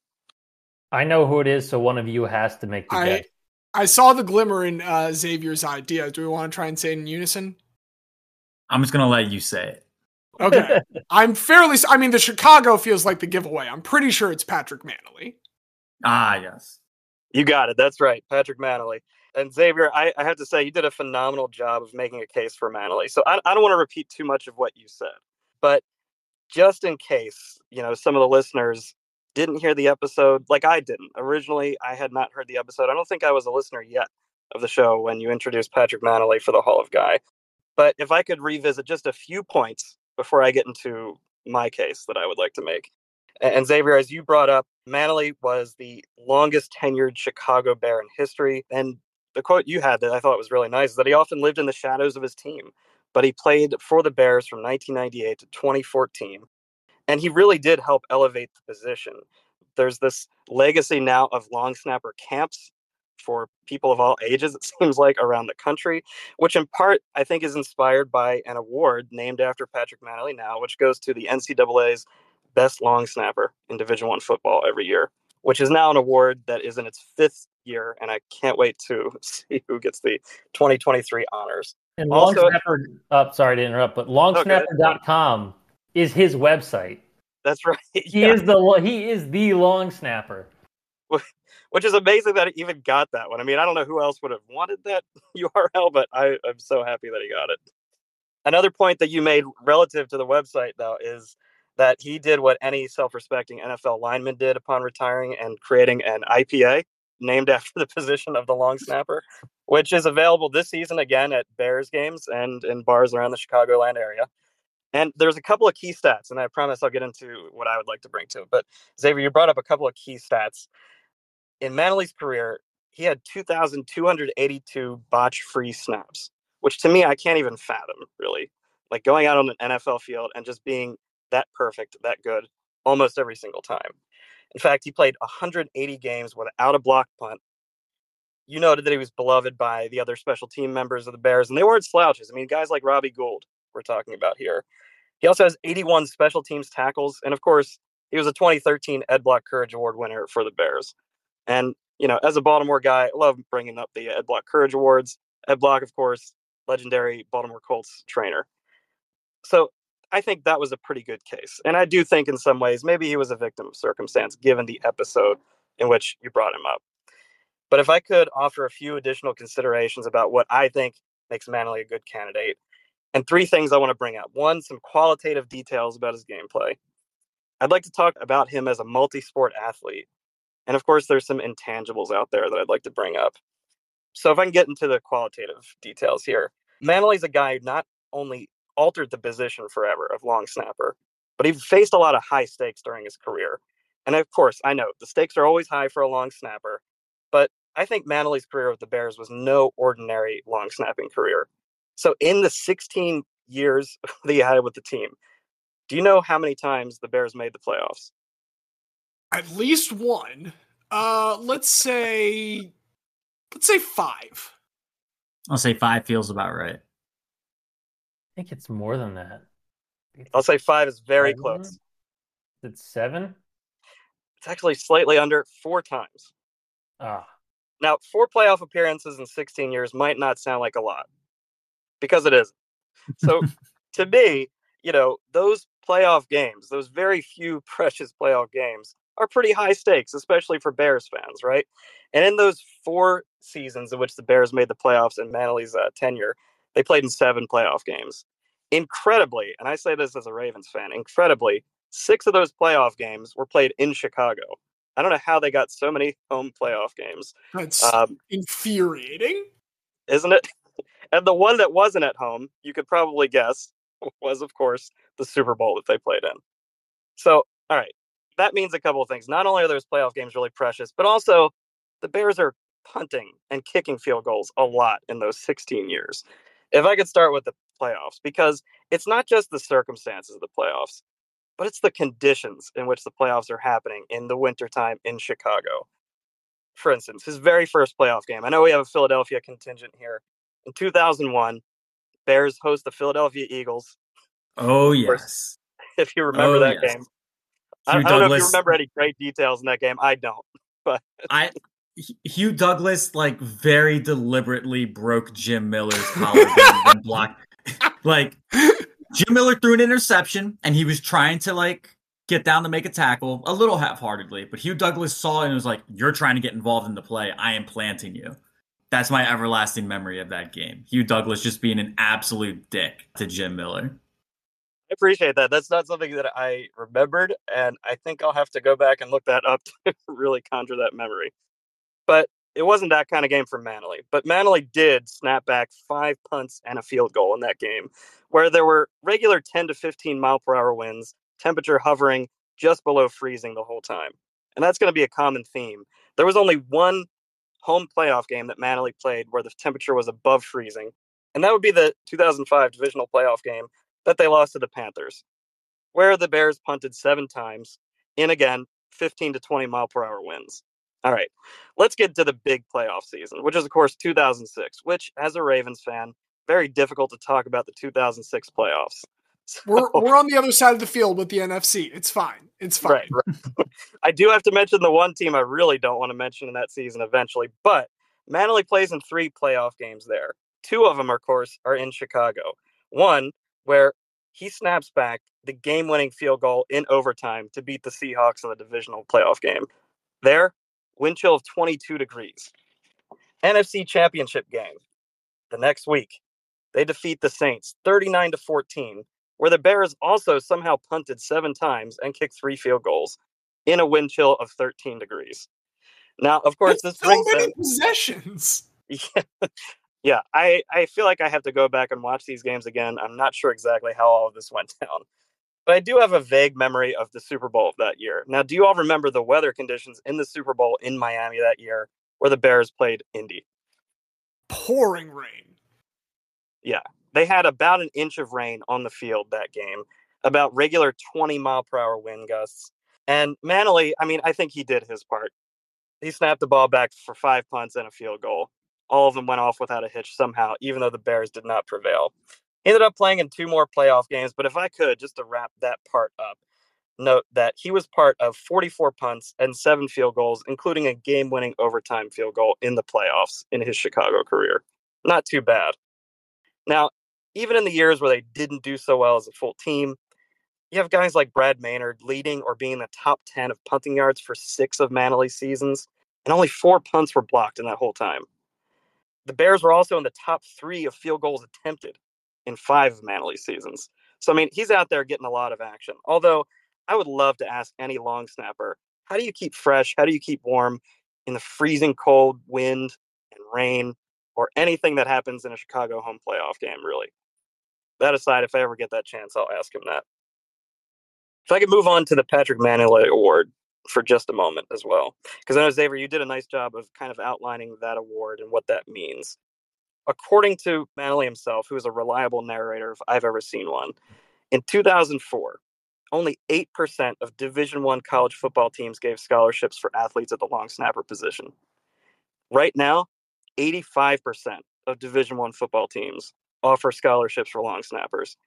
I know who it is, so one of you has to make the I guess. I saw the glimmer in uh, Xavier's idea. Do we want to try and say it in unison? I'm just gonna let you say it. Okay. I'm fairly. I mean, the Chicago feels like the giveaway. I'm pretty sure it's Patrick Mannelly. Ah, yes. You got it. That's right, Patrick Mannelly. And Xavier, I, I have to say, you did a phenomenal job of making a case for Mannelly. So I, I don't want to repeat too much of what you said, but just in case, you know, some of the listeners didn't hear the episode, like I didn't. Originally, I had not heard the episode. I don't think I was a listener yet of the show when you introduced Patrick Mannelly for the Hall of Guy. But if I could revisit just a few points before I get into my case that I would like to make. And Xavier, as you brought up, Mannelly was the longest tenured Chicago Bear in history. And the quote you had that I thought was really nice is that he often lived in the shadows of his team, but he played for the Bears from 1998 to 2014. And he really did help elevate the position. There's this legacy now of long snapper camps for people of all ages, it seems like, around the country, which in part I think is inspired by an award named after Patrick Mannelly now, which goes to the NCAA's best long snapper in Division One football every year, which is now an award that is in its fifth year, and I can't wait to see who gets the 2023 honors. And Also- Longsnapper, oh, sorry to interrupt, but longsnapper.com is his website. That's right. He yeah. is the he is the long snapper. which is amazing that it even got that one. I mean, I don't know who else would have wanted that URL, but I, I'm so happy that he got it. Another point that you made relative to the website, though, is that he did what any self respecting NFL lineman did upon retiring and creating an IPA named after the position of the long snapper, which is available this season again at Bears games and in bars around the Chicagoland area. And there's a couple of key stats, and I promise I'll get into what I would like to bring to it. But Xavier, you brought up a couple of key stats in Mannelly's career, he had 2,282 botch free snaps, which to me, I can't even fathom, really. Like going out on an NFL field and just being that perfect, that good, almost every single time. In fact, he played 180 games without a block punt. You noted that he was beloved by the other special team members of the Bears, and they weren't slouches. I mean, guys like Robbie Gould, we're talking about here. He also has 81 special teams tackles, and of course, he was a 2013 Ed Block Courage Award winner for the Bears. And, you know, as a Baltimore guy, I love bringing up the Ed Block Courage Awards. Ed Block, of course, legendary Baltimore Colts trainer. So I think that was a pretty good case. And I do think in some ways, maybe he was a victim of circumstance given the episode in which you brought him up. But if I could offer a few additional considerations about what I think makes Mannelly a good candidate, and three things I want to bring up. One, some qualitative details about his gameplay. I'd like to talk about him as a multi sport athlete. And of course, there's some intangibles out there that I'd like to bring up. So, if I can get into the qualitative details here, Mannelly's a guy who not only altered the position forever of long snapper, but he faced a lot of high stakes during his career. And of course, I know the stakes are always high for a long snapper, but I think Mannelly's career with the Bears was no ordinary long snapping career. So, in the 16 years that he had with the team, do you know how many times the Bears made the playoffs? At least one. Uh, let's say, let's say five. I'll say five feels about right. I think it's more than that. I'll say five is very Seven? close. It's seven. It's actually slightly under four times. Ah, Now, four playoff appearances in 16 years might not sound like a lot because it is. So, to me, you know, those playoff games, those very few precious playoff games, are pretty high stakes, especially for Bears fans, right? And in those four seasons in which the Bears made the playoffs in Mannelly's uh, tenure, They played in seven playoff games. Incredibly, and I say this as a Ravens fan, incredibly, six of those playoff games were played in Chicago. I don't know how they got so many home playoff games. That's Um, infuriating. isn't it? And the one that wasn't at home, you could probably guess, was of course the Super Bowl that they played in. So, all right, that means a couple of things. Not only are those playoff games really precious, but also the Bears are punting and kicking field goals a lot in those 16 years. If I could start with the playoffs, because it's not just the circumstances of the playoffs, but it's the conditions in which the playoffs are happening in the wintertime in Chicago. For instance, his very first playoff game. I know we have a Philadelphia contingent here. In 2001, Bears host the Philadelphia Eagles. Oh yes. If you remember Oh, that yes. game, I, I don't know if you remember any great details in that game. I don't. But I Hugh Douglas like very deliberately broke Jim Miller's collarbone and blocked. Like Jim Miller threw an interception and he was trying to like get down to make a tackle a little half-heartedly, but Hugh Douglas saw it and was like, "You're trying to get involved in the play. I am planting you." That's my everlasting memory of that game. Hugh Douglas just being an absolute dick to Jim Miller. I appreciate that. That's not something that I remembered, and I think I'll have to go back and look that up to really conjure that memory. But it wasn't that kind of game for Mannelly. But Mannelly did snap back five punts and a field goal in that game, where there were regular 10 to 15 mile per hour winds, temperature hovering just below freezing the whole time. And that's going to be a common theme. There was only one home playoff game that Mannelly played where the temperature was above freezing, and that would be the 2005 divisional playoff game that they lost to the Panthers, where the Bears punted seven times in again 15 to 20 mile per hour winds. All right, let's get to the big playoff season, which is, of course, 2006, which, as a Ravens fan, very difficult to talk about the 2006 playoffs. We're we're on the other side of the field with the NFC. It's fine. It's fine. Right, right. I do have to mention the one team I really don't want to mention in that season eventually, but Mannelly plays in three playoff games there. Two of them, of course, are in Chicago. One where he snaps back the game winning field goal in overtime to beat the Seahawks in the divisional playoff game. There, wind chill of 22 degrees. NFC championship game. The next week, they defeat the Saints 39 to 14, where the Bears also somehow punted seven times and kicked three field goals in a wind chill of 13 degrees. Now, of course, this so brings many them. possessions. Yeah, yeah. I, I feel like I have to go back and watch these games again. I'm not sure exactly how all of this went down, but I do have a vague memory of the Super Bowl of that year. Now, do you all remember the weather conditions in the Super Bowl in Miami that year, where the Bears played Indy? Pouring rain. Yeah, they had about an inch of rain on the field that game, about regular 20 mile per hour wind gusts. And Mannelly, I mean, I think he did his part. He snapped the ball back for five punts and a field goal. All of them went off without a hitch somehow, even though the Bears did not prevail. Ended up playing in two more playoff games, but if I could, just to wrap that part up, note that he was part of 44 punts and seven field goals, including a game winning overtime field goal in the playoffs in his Chicago career. Not too bad. Now, even in the years where they didn't do so well as a full team, you have guys like Brad Maynard leading or being in the top 10 of punting yards for six of Mannelly's seasons, and only four punts were blocked in that whole time. The Bears were also in the top three of field goals attempted in five of Mannelly's seasons. So, I mean, he's out there getting a lot of action. Although, I would love to ask any long snapper how do you keep fresh? How do you keep warm in the freezing cold wind and rain or anything that happens in a Chicago home playoff game, really? That aside, if I ever get that chance, I'll ask him that. If I could move on to the Patrick Mannelly Award for just a moment as well, because I know Xavier, you did a nice job of kind of outlining that award and what that means. According to Mannelly himself, who is a reliable narrator if I've ever seen one, in 2004, only 8% of Division 1 college football teams gave scholarships for athletes at the long snapper position. Right now, 85% of Division 1 football teams offer scholarships for long snappers.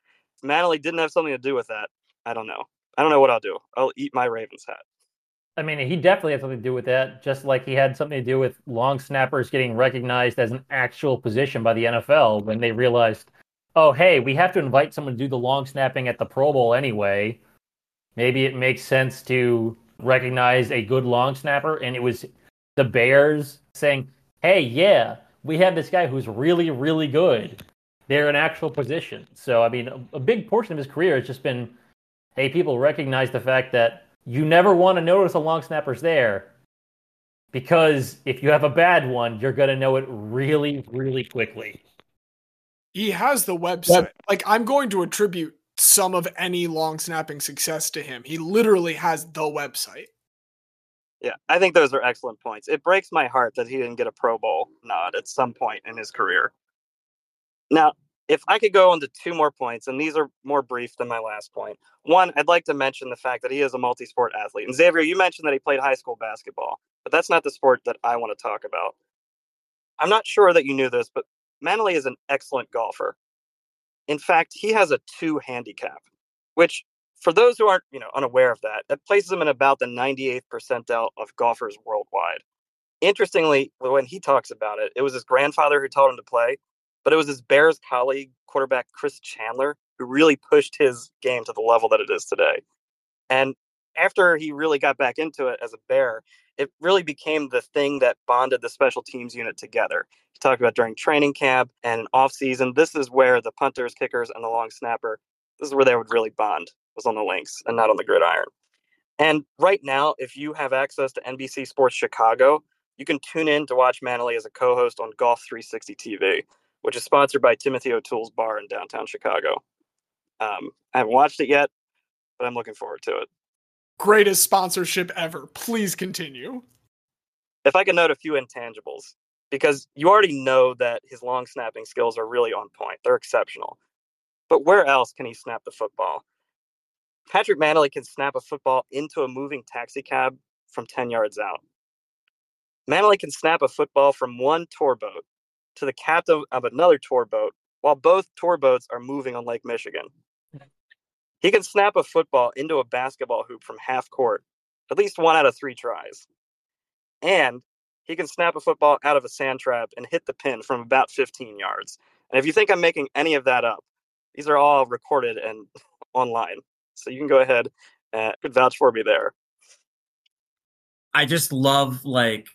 Mannelly didn't have something to do with that. I don't know. I don't know what I'll do. I'll eat my Ravens hat. I mean, he definitely had something to do with that, just like he had something to do with long snappers getting recognized as an actual position by the NFL when they realized, oh, hey, we have to invite someone to do the long snapping at the Pro Bowl anyway. Maybe it makes sense to recognize a good long snapper. And it was the Bears saying, hey, yeah, we have this guy who's really, really good. they're an actual position. So, I mean, a, big portion of his career has just been, hey, people recognize the fact that you never want to notice a long snapper's there because if you have a bad one, you're going to know it really, really quickly. He has the website. Like I'm going to attribute some of any long snapping success to him. He literally has the website. Yeah, I think those are excellent points. It breaks my heart that he didn't get a Pro Bowl nod at some point in his career. Now, if I could go into two more points, and these are more brief than my last point. One, I'd like to mention the fact that he is a multi sport athlete. And Xavier, you mentioned that he played high school basketball, but that's not the sport that I want to talk about. I'm not sure that you knew this, but Mannelly is an excellent golfer. In fact, he has a two handicap, which for those who aren't, you know, unaware of that, that places him in about the 98th percentile of golfers worldwide. Interestingly, when he talks about it, it was his grandfather who taught him to play, but it was his Bears colleague, quarterback Chris Chandler, who really pushed his game to the level that it is today. And after he really got back into it as a Bear, it really became the thing that bonded the special teams unit together. He talked about during training camp and off season. This is where the punters, kickers, and the long snapper. This is where they would really bond. Was on the links and not on the gridiron. And right now, if you have access to NBC Sports Chicago, you can tune in to watch Mannelly as a co-host on Golf 360 TV, which is sponsored by Timothy O'Toole's Bar in downtown Chicago. Um, I haven't watched it yet, but I'm looking forward to it. Greatest sponsorship ever. Please continue. if I can note a few intangibles, because you already know that his long snapping skills are really on point. They're exceptional. But where else can he snap the football? Patrick Mannelly can snap a football into a moving taxi cab from 10 yards out. Mannelly can snap a football from one tour boat to the captain of another tour boat while both tour boats are moving on Lake Michigan. He can snap a football into a basketball hoop from half court, at least one out of three tries. And he can snap a football out of a sand trap and hit the pin from about 15 yards. And if you think I'm making any of that up, these are all recorded and online. So you can go ahead uh, and vouch for me there. I just love like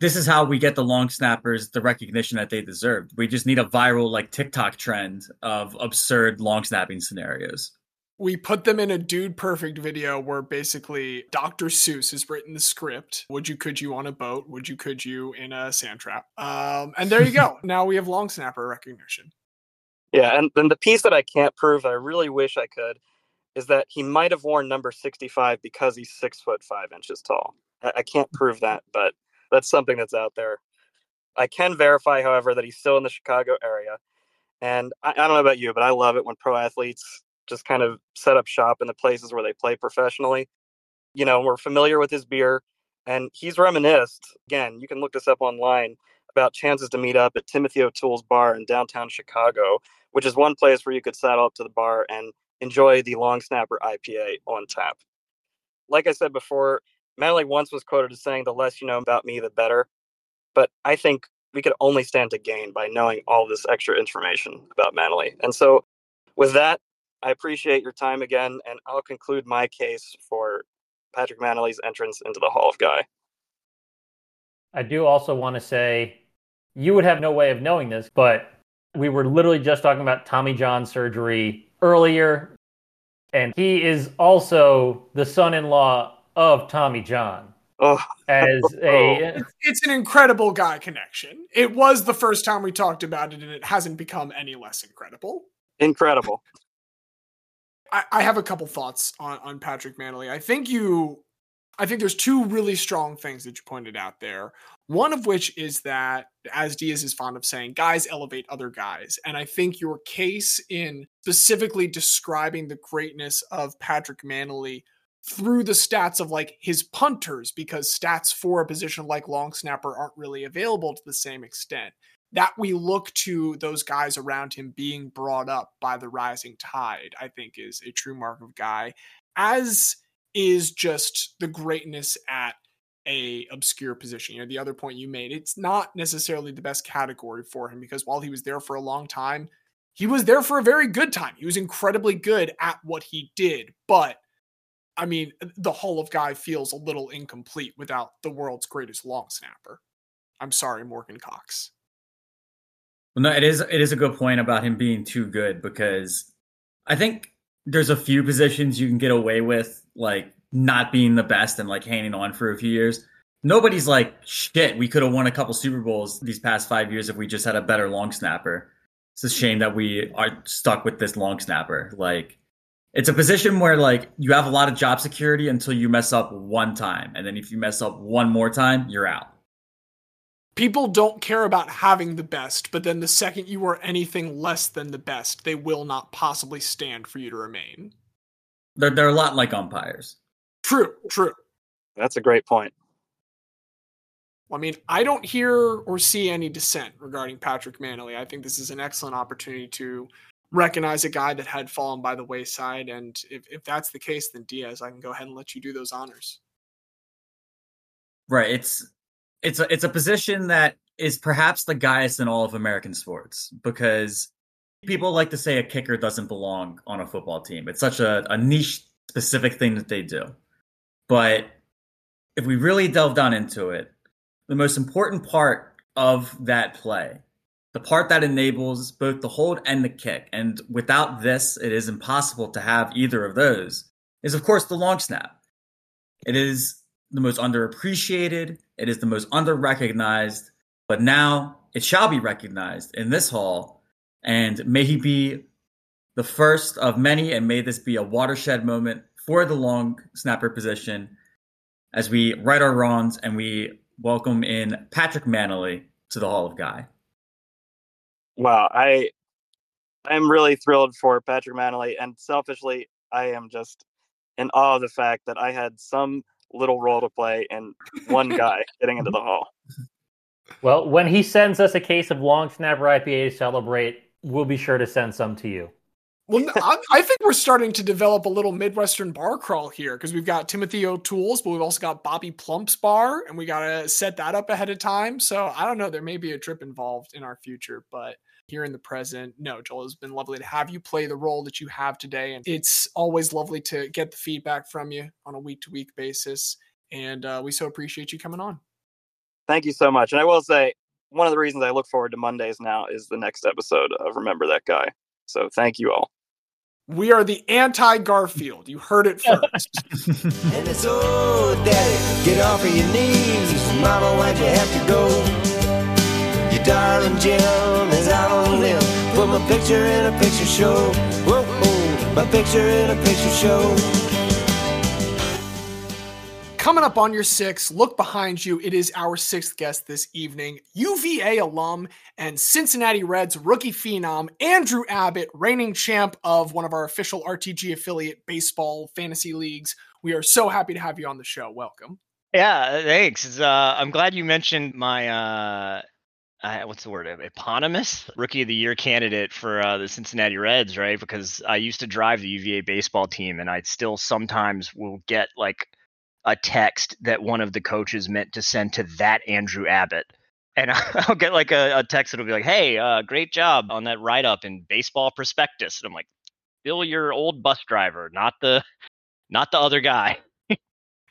this is how we get the long snappers the recognition that they deserved. We just need a viral like TikTok trend of absurd long snapping scenarios. We put them in a dude perfect video where basically Dr. Seuss has written the script. Would you could you on a boat? Would you could you in a sand trap? Um, and there you go. now we have long snapper recognition. Yeah, and then the piece that I can't prove that I really wish I could is that he might have worn number 65 because he's six foot five inches tall. I, I can't prove that, but that's something that's out there. I can verify, however, that he's still in the Chicago area. And I, I don't know about you, but I love it when pro athletes just kind of set up shop in the places where they play professionally. You know, we're familiar with his beer, and he's reminisced. Again, you can look this up online about chances to meet up at Timothy O'Toole's bar in downtown Chicago, which is one place where you could saddle up to the bar and enjoy the Long Snapper IPA on tap. Like I said before, Mannelly once was quoted as saying, The less you know about me, the better. But I think we could only stand to gain by knowing all this extra information about Mannelly. And so, with that, I appreciate your time again, and I'll conclude my case for Patrick Mannelly's entrance into the Hall of Guy. I do also want to say you would have no way of knowing this, but we were literally just talking about Tommy John surgery earlier, and he is also the son-in-law of Tommy John. Oh, as a It's, it's an incredible guy connection. It was the first time we talked about it, and it hasn't become any less incredible. incredible. I, I have a couple thoughts on, on Patrick Mannelly. I think you, I think there's two really strong things that you pointed out there. One of which is that, as Diaz is fond of saying, guys elevate other guys. And I think your case in specifically describing the greatness of Patrick Mannelly through the stats of like his punters, because stats for a position like long snapper aren't really available to the same extent that we look to those guys around him being brought up by the rising tide, I think is a true mark of guy, as is just the greatness at a obscure position. You know, the other point you made, it's not necessarily the best category for him because while he was there for a long time, he was there for a very good time. He was incredibly good at what he did, but I mean, the Hall of Guy feels a little incomplete without the world's greatest long snapper. I'm sorry, Morgan Cox. Well, no, it is it is a good point about him being too good because I think there's a few positions you can get away with like not being the best and like hanging on for a few years. Nobody's like shit. We could have won a couple Super Bowls these past five years if we just had a better long snapper. It's a shame that we are stuck with this long snapper. Like it's a position where like you have a lot of job security until you mess up one time, and then if you mess up one more time, you're out. People don't care about having the best, but then the second you are anything less than the best, they will not possibly stand for you to remain. They're they're a lot like umpires. True, true. That's a great point. I mean, I don't hear or see any dissent regarding Patrick Mannelly. I think this is an excellent opportunity to recognize a guy that had fallen by the wayside. And if, if that's the case, then Diaz, I can go ahead and let you do those honors. Right. It's it's a it's a position that is perhaps the guyest in all of American sports because people like to say a kicker doesn't belong on a football team. It's such a, a niche specific thing that they do. But if we really delve down into it, the most important part of that play, the part that enables both the hold and the kick, and without this, it is impossible to have either of those, is of course the long snap. It is the most underappreciated, it is the most underrecognized, but now it shall be recognized in this hall, and may he be the first of many, and may this be a watershed moment for the long snapper position as we right our wrongs and we welcome in Patrick Mannelly to the Hall of Guy. Wow, I I'm really thrilled for Patrick Mannelly, and selfishly, I am just in awe of the fact that I had some little role to play in one guy getting into the hall. Well, when he sends us a case of long snapper IPA to celebrate, we'll be sure to send some to you. Well, I, think we're starting to develop a little Midwestern bar crawl here because we've got Timothy O'Toole's, but we've also got Bobby Plump's bar, and we got to set that up ahead of time. So I don't know. There may be a trip involved in our future, but here in the present, no, Joel, it's been lovely to have you play the role that you have today. And it's always lovely to get the feedback from you on a week to week basis. And uh, we so appreciate you coming on. Thank you so much. And I will say, one of the reasons I look forward to Mondays now is the next episode of Remember That Guy. So thank you all. We are the anti Garfield. You heard it first. And it's oh, daddy, get off of your knees. Mama, why'd you have to go? Your darling Jim is out on a limb. Put my picture in a picture show. Whoa, whoa, my picture in a picture show. Coming up on your six, look behind you. It is our sixth guest this evening, UVA alum and Cincinnati Reds rookie phenom, Andrew Abbott, reigning champ of one of our official RTG affiliate baseball fantasy leagues. We are so happy to have you on the show. Welcome. Yeah, thanks. Uh, I'm glad you mentioned my uh, uh, what's the word? Eponymous rookie of the year candidate for uh, the Cincinnati Reds, right? Because I used to drive the UVA baseball team, and I still sometimes will get like a text that one of the coaches meant to send to that Andrew Abbott. And I'll get like a, a text that'll be like, "Hey, uh, great job on that write up in Baseball Prospectus." And I'm like, "Bill, your old bus driver, not the, not the other guy."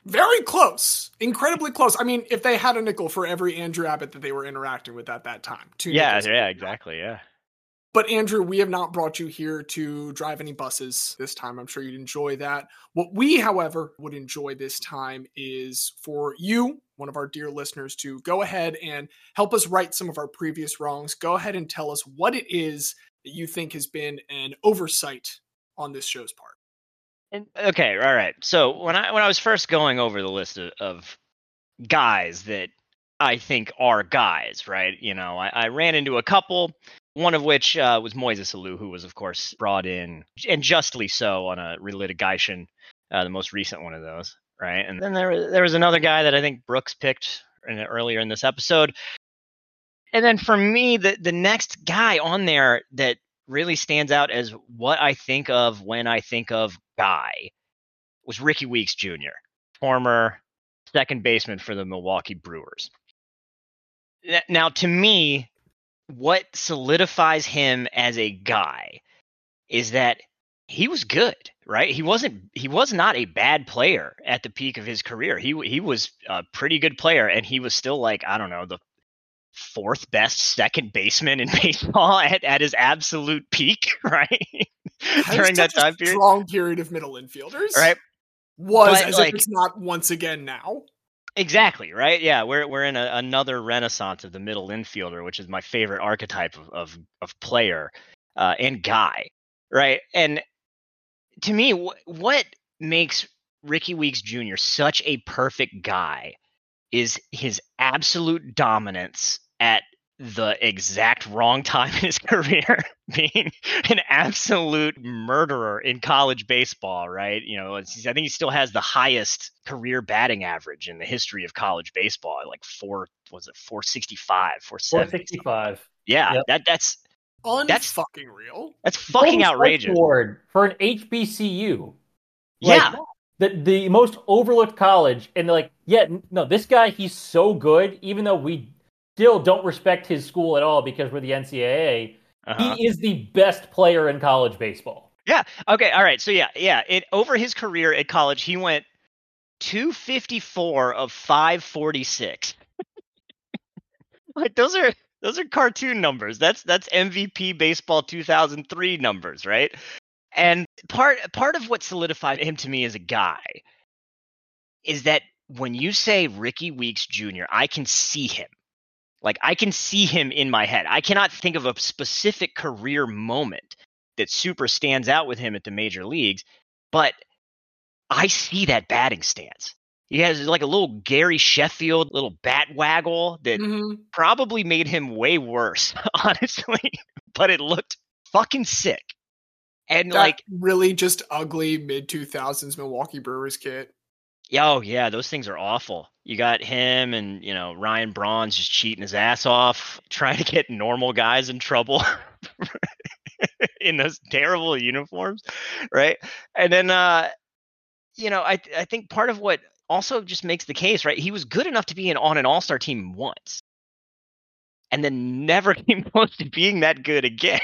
Very close, incredibly close. I mean, if they had a nickel for every Andrew Abbott that they were interacting with at that time, two yeah, yeah, exactly, yeah. But Andrew, we have not brought you here to drive any buses this time. I'm sure you'd enjoy that. What we, however, would enjoy this time is for you, one of our dear listeners, to go ahead and help us right some of our previous wrongs. Go ahead and tell us what it is that you think has been an oversight on this show's part. And, okay, all right. So when I when I was first going over the list of, of guys that I think are guys, right? You know, I, I ran into a couple. One of which uh, was Moises Alou, who was, of course, brought in, and justly so, on a relitigation, uh, the most recent one of those, right? And then there, there was another guy that I think Brooks picked in, earlier in this episode. And then for me, the the next guy on there that really stands out as what I think of when I think of guy was Rickie Weeks Jr., former second baseman for the Milwaukee Brewers. Now, to me, what solidifies him as a guy is that he was good, right? He wasn't he was not a bad player at the peak of his career. He he was a pretty good player and he was still like, I don't know, the fourth best second baseman in baseball at, at his absolute peak, right? During that time period. strong period of middle infielders, Right. Was But, as like- if it's not once again now. Exactly, right? Yeah, we're we're in a, another renaissance of the middle infielder, which is my favorite archetype of of, of player uh, and guy, right? And to me, wh- what makes Rickie Weeks Jr. such a perfect guy is his absolute dominance at the exact wrong time in his career, being an absolute murderer in college baseball, right? You know, it's, I think he still has the highest career batting average in the history of college baseball, like four, was it 465, 470? 465. Yeah, Yep. that that's That's fucking real. that's fucking Golden outrageous. Award for an HBCU. Yeah. The the most overlooked college, and they're like, yeah, no, this guy, he's so good, even though we still don't respect his school at all because we're the NCAA. Uh-huh. He is the best player in college baseball. Yeah. Okay. All right. So yeah, yeah. It over his career at college, he went 254 of 546. like those are those are cartoon numbers. That's that's MVP baseball 2003 numbers, right? And part part of what solidified him to me as a guy is that when you say Rickie Weeks Jr., I can see him. Like I can see him in my head. I cannot think of a specific career moment that super stands out with him at the major leagues, but I see that batting stance. He has like a little Gary Sheffield little bat waggle that Mhm. probably made him way worse, honestly, but it looked fucking sick. And That like, really just ugly mid two thousands Milwaukee Brewers kit. Oh yeah, those things are awful. You got him and you know Ryan Braun's just cheating his ass off, trying to get normal guys in trouble in those terrible uniforms, right? And then uh you know, I I think part of what also just makes the case, right? He was good enough to be an on an all-star team once. And then never came close to being that good again.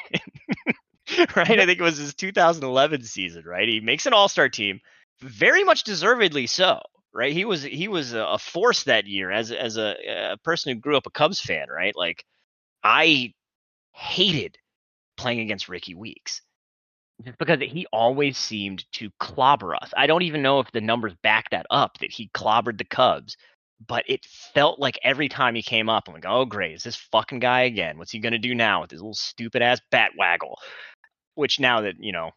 right? I think it was his 2011 season, right? He makes an all-star team, very much deservedly so, right? He was he was a force that year as as a, a person who grew up a Cubs fan, right? Like I hated playing against Rickie Weeks just because he always seemed to clobber us. I don't even know if the numbers back that up that he clobbered the Cubs, but it felt like every time he came up, I'm like, oh great, is this fucking guy again? What's he gonna do now with his little stupid ass bat waggle? Which now that you know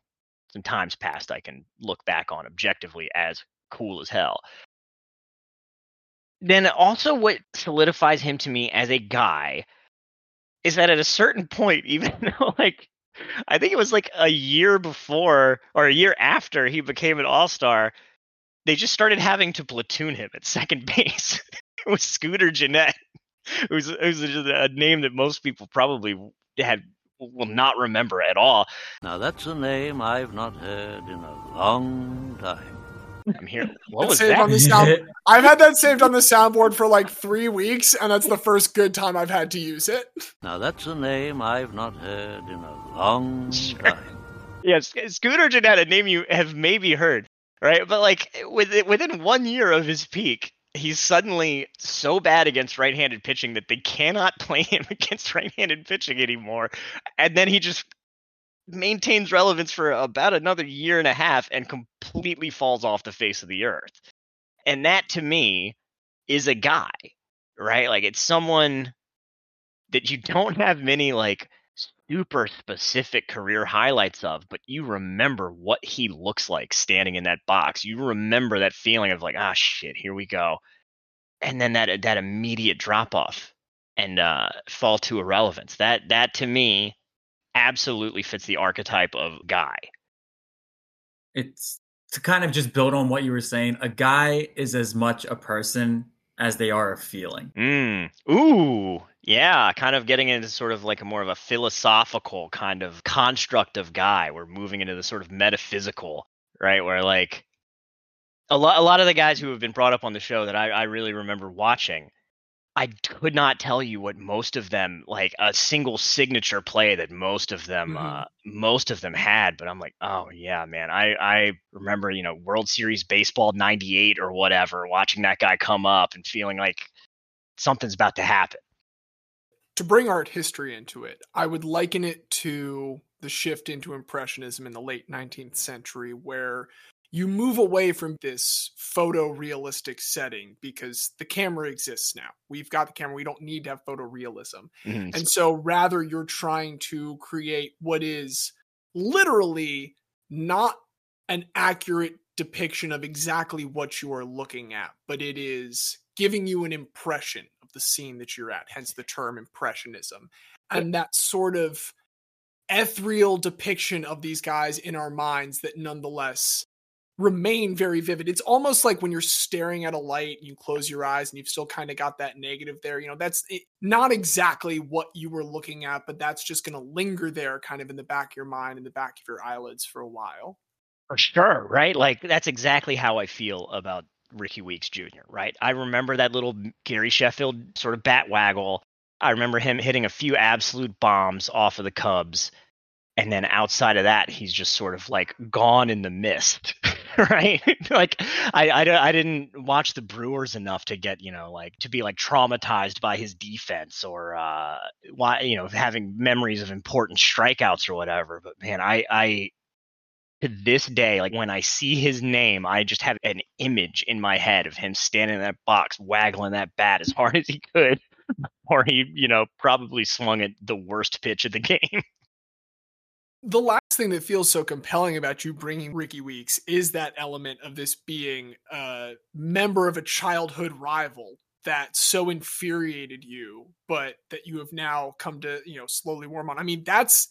some times past I can look back on objectively as cool as hell. Then also, what solidifies him to me as a guy is that at a certain point, even though like I think it was like a year before or a year after he became an all star, they just started having to platoon him at second base with Scooter Gennett, who's who's a name that most people probably had will not remember at all. Now that's a name I've not heard in a long time. I'm here. What was saved that? on the sound. I've had that saved on the soundboard for like three weeks, and that's the first good time I've had to use it. Now that's a name I've not heard in a long time. Yes, Scooter Gennett, a name you have maybe heard, right? But like within within one year of his peak, he's suddenly so bad against right-handed pitching that they cannot play him against right-handed pitching anymore, and then he just maintains relevance for about another year and a half and completely falls off the face of the earth. And that to me is a guy, right? Like it's someone that you don't have many like super specific career highlights of, but you remember what he looks like standing in that box. You remember that feeling of like, ah, shit, here we go, and then that that immediate drop off and uh, fall to irrelevance. That that to me absolutely fits the archetype of guy. It's to kind of just build on what you were saying. A guy is as much a person as they are a feeling. Mm. Ooh, yeah, kind of getting into sort of like a more of a philosophical kind of construct of guy. We're moving into the sort of metaphysical, right? Where like a lot, a lot of the guys who have been brought up on the show that I, I really remember watching, I could not tell you what most of them like a single signature play that most of them uh, most of them had. But I'm like, oh yeah, man, I I remember you know World Series baseball '98 or whatever, watching that guy come up and feeling like something's about to happen. to bring art history into it, I would liken it to the shift into Impressionism in the late 19th century, where you move away from this photorealistic setting because the camera exists now. We've got the camera. We don't need to have photorealism. Mhm. And so rather you're trying to create what is literally not an accurate depiction of exactly what you are looking at, but it is giving you an impression of the scene that you're at, hence the term impressionism. And that sort of ethereal depiction of these guys in our minds that nonetheless remain very vivid. It's almost like when you're staring at a light and you close your eyes and you've still kind of got that negative there. You know, that's it, not exactly what you were looking at, but that's just going to linger there kind of in the back of your mind, in the back of your eyelids for a while. For sure, right? Like that's exactly how I feel about Rickie Weeks Jr., right? I remember that little Gary Sheffield sort of bat waggle. I remember him hitting a few absolute bombs off of the Cubs. And then outside of that, he's just sort of like gone in the mist, right? like I, I, I didn't watch the Brewers enough to get, you know, like to be like traumatized by his defense or, uh, why, you know, having memories of important strikeouts or whatever. But man, I, I, to this day, like when I see his name, I just have an image in my head of him standing in that box, waggling that bat as hard as he could, or he, you know, probably swung at the worst pitch of the game. The last thing that feels so compelling about you bringing Rickie Weeks is that element of this being a member of a childhood rival that so infuriated you, but that you have now come to, you know, slowly warm on. I mean, that's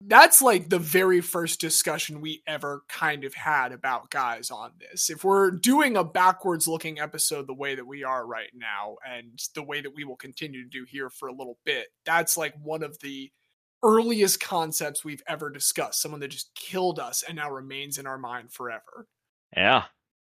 that's like the very first discussion we ever kind of had about guys on this. If we're doing a backwards looking episode the way that we are right now and the way that we will continue to do here for a little bit, that's like one of the earliest concepts we've ever discussed. Someone that just killed us and now remains in our mind forever. Yeah.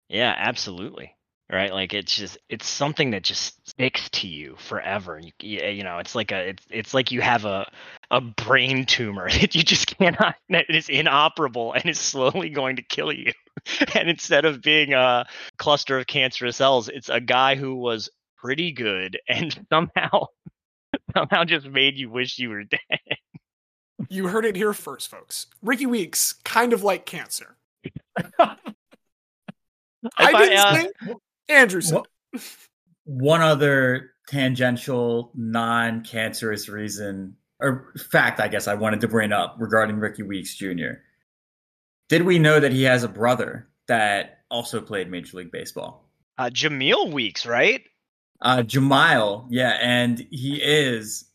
Yeah, absolutely. Right? Like it's just it's something that just sticks to you forever. You, you, eh, you know, it's like a it's it's like you have a a brain tumor that you just cannot that is inoperable and is slowly going to kill you. and instead of being a cluster of cancerous cells, it's a guy who was pretty good and somehow somehow just made you wish you were dead. You heard it here first, folks. Rickie Weeks, kind of like cancer. I didn't uh, say Andrew said. One other tangential, non-cancerous reason or fact, I guess I wanted to bring up regarding Rickie Weeks Jr. Did we know that he has a brother that also played Major League Baseball? Uh Jemile Weeks, right? Uh, Jemile, yeah, and he is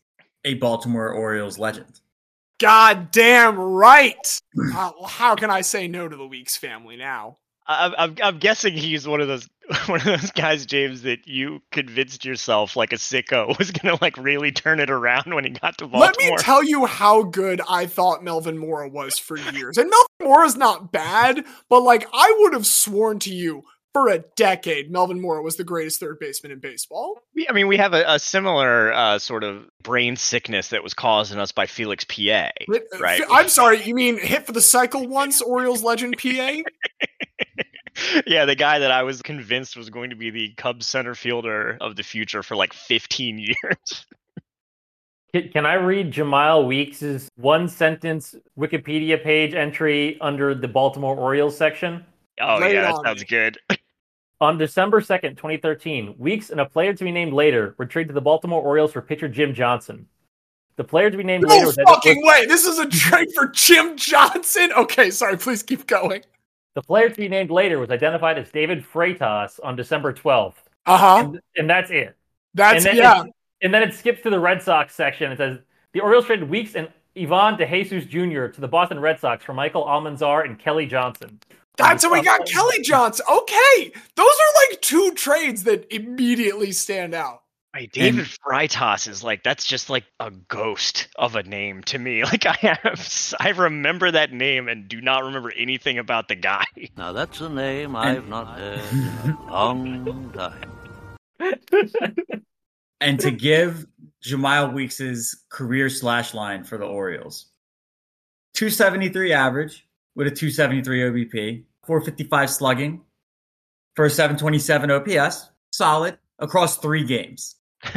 a Baltimore Orioles legend. God damn right. Uh, how can I say no to the Weeks family now? I- I'm, I'm guessing he's one of those one of those guys, James, that you convinced yourself like a sicko was gonna like really turn it around when he got to Baltimore. Let me tell you how good I thought Melvin Mora was for years. And Melvin Mora's not bad, but like I would have sworn to you for a decade Melvin Mora was the greatest third baseman in baseball. We- I mean, we have a, a similar uh, sort of brain sickness that was caused in us by Felix Pie, right? I'm sorry, you mean hit for the cycle once, Orioles legend Pie? yeah, the guy that I was convinced was going to be the Cubs center fielder of the future for like 15 years. Can, can I read Jemile Weeks' one sentence Wikipedia page entry under the Baltimore Orioles section? Oh Lay yeah, that on sounds good. On December 2nd, 2013, Weeks and a player to be named later were traded to the Baltimore Orioles for pitcher Jim Johnson. The player to be named later No was fucking way! This is a trade for Jim Johnson. Okay, sorry. Please keep going. The player to be named later was identified as David Freitas on December 12th. Uh huh. And, and that's it. That's- and then yeah. It, and then it skips to the Red Sox section. It says the Orioles traded Weeks and Ivan DeJesus Jr. to the Boston Red Sox for Michael Almanzar and Kelly Johnson. That's how we got Kelly Johnson. Okay, those are like two trades that immediately stand out. Right, David Freitas is like that's just like a ghost of a name to me. Like I have, I remember that name and do not remember anything about the guy. Now that's a name I've not heard in a long time. and to give Jemile Weeks' career slash line for the Orioles. 273 average with a 273 OBP, 455 slugging for a 727 OPS, solid across three games.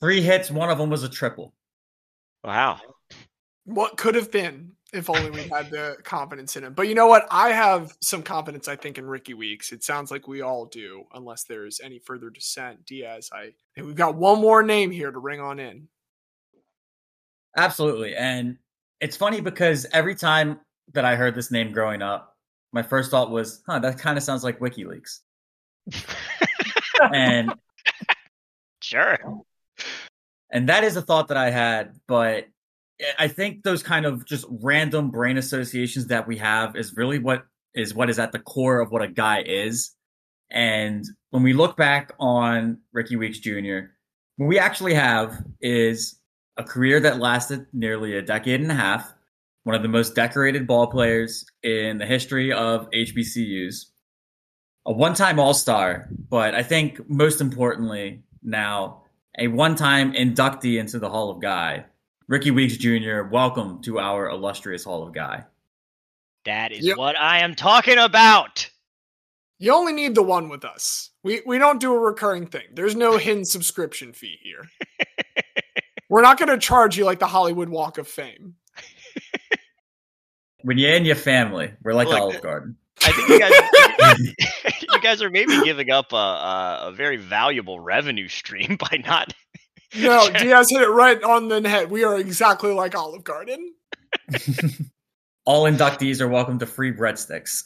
Three hits, one of them was a triple. Wow. What could have been if only we had the confidence in him. But you know what? I have some confidence, I think, in Rickie Weeks. It sounds like we all do, unless there's any further dissent. Diaz, I think we've got one more name here to ring on in. Absolutely. And it's funny because every time that I heard this name growing up, my first thought was, huh, that kind of sounds like WikiLeaks. and Sure. and that is a thought that I had, but I think those kind of just random brain associations that we have is really what is what is at the core of what a guy is. And when we look back on Rickie Weeks Jr., what we actually have is a career that lasted nearly a decade and a half, one of the most decorated ball players in the history of HBCUs, a one time All Star, but I think most importantly now, a one time inductee into the Hall of Guy. Rickie Weeks Jr., welcome to our illustrious Hall of Guy. That is what I am talking about. You only need the one with us. We we don't do a recurring thing. There's no hidden subscription fee here. We're not going to charge you like the Hollywood Walk of Fame. When you're in your family, we're like Look, Olive Garden. I think you guys, you guys are maybe giving up a, a, a very valuable revenue stream by not. No, Diaz hit it right on the head. We are exactly like Olive Garden. All inductees are welcome to free breadsticks.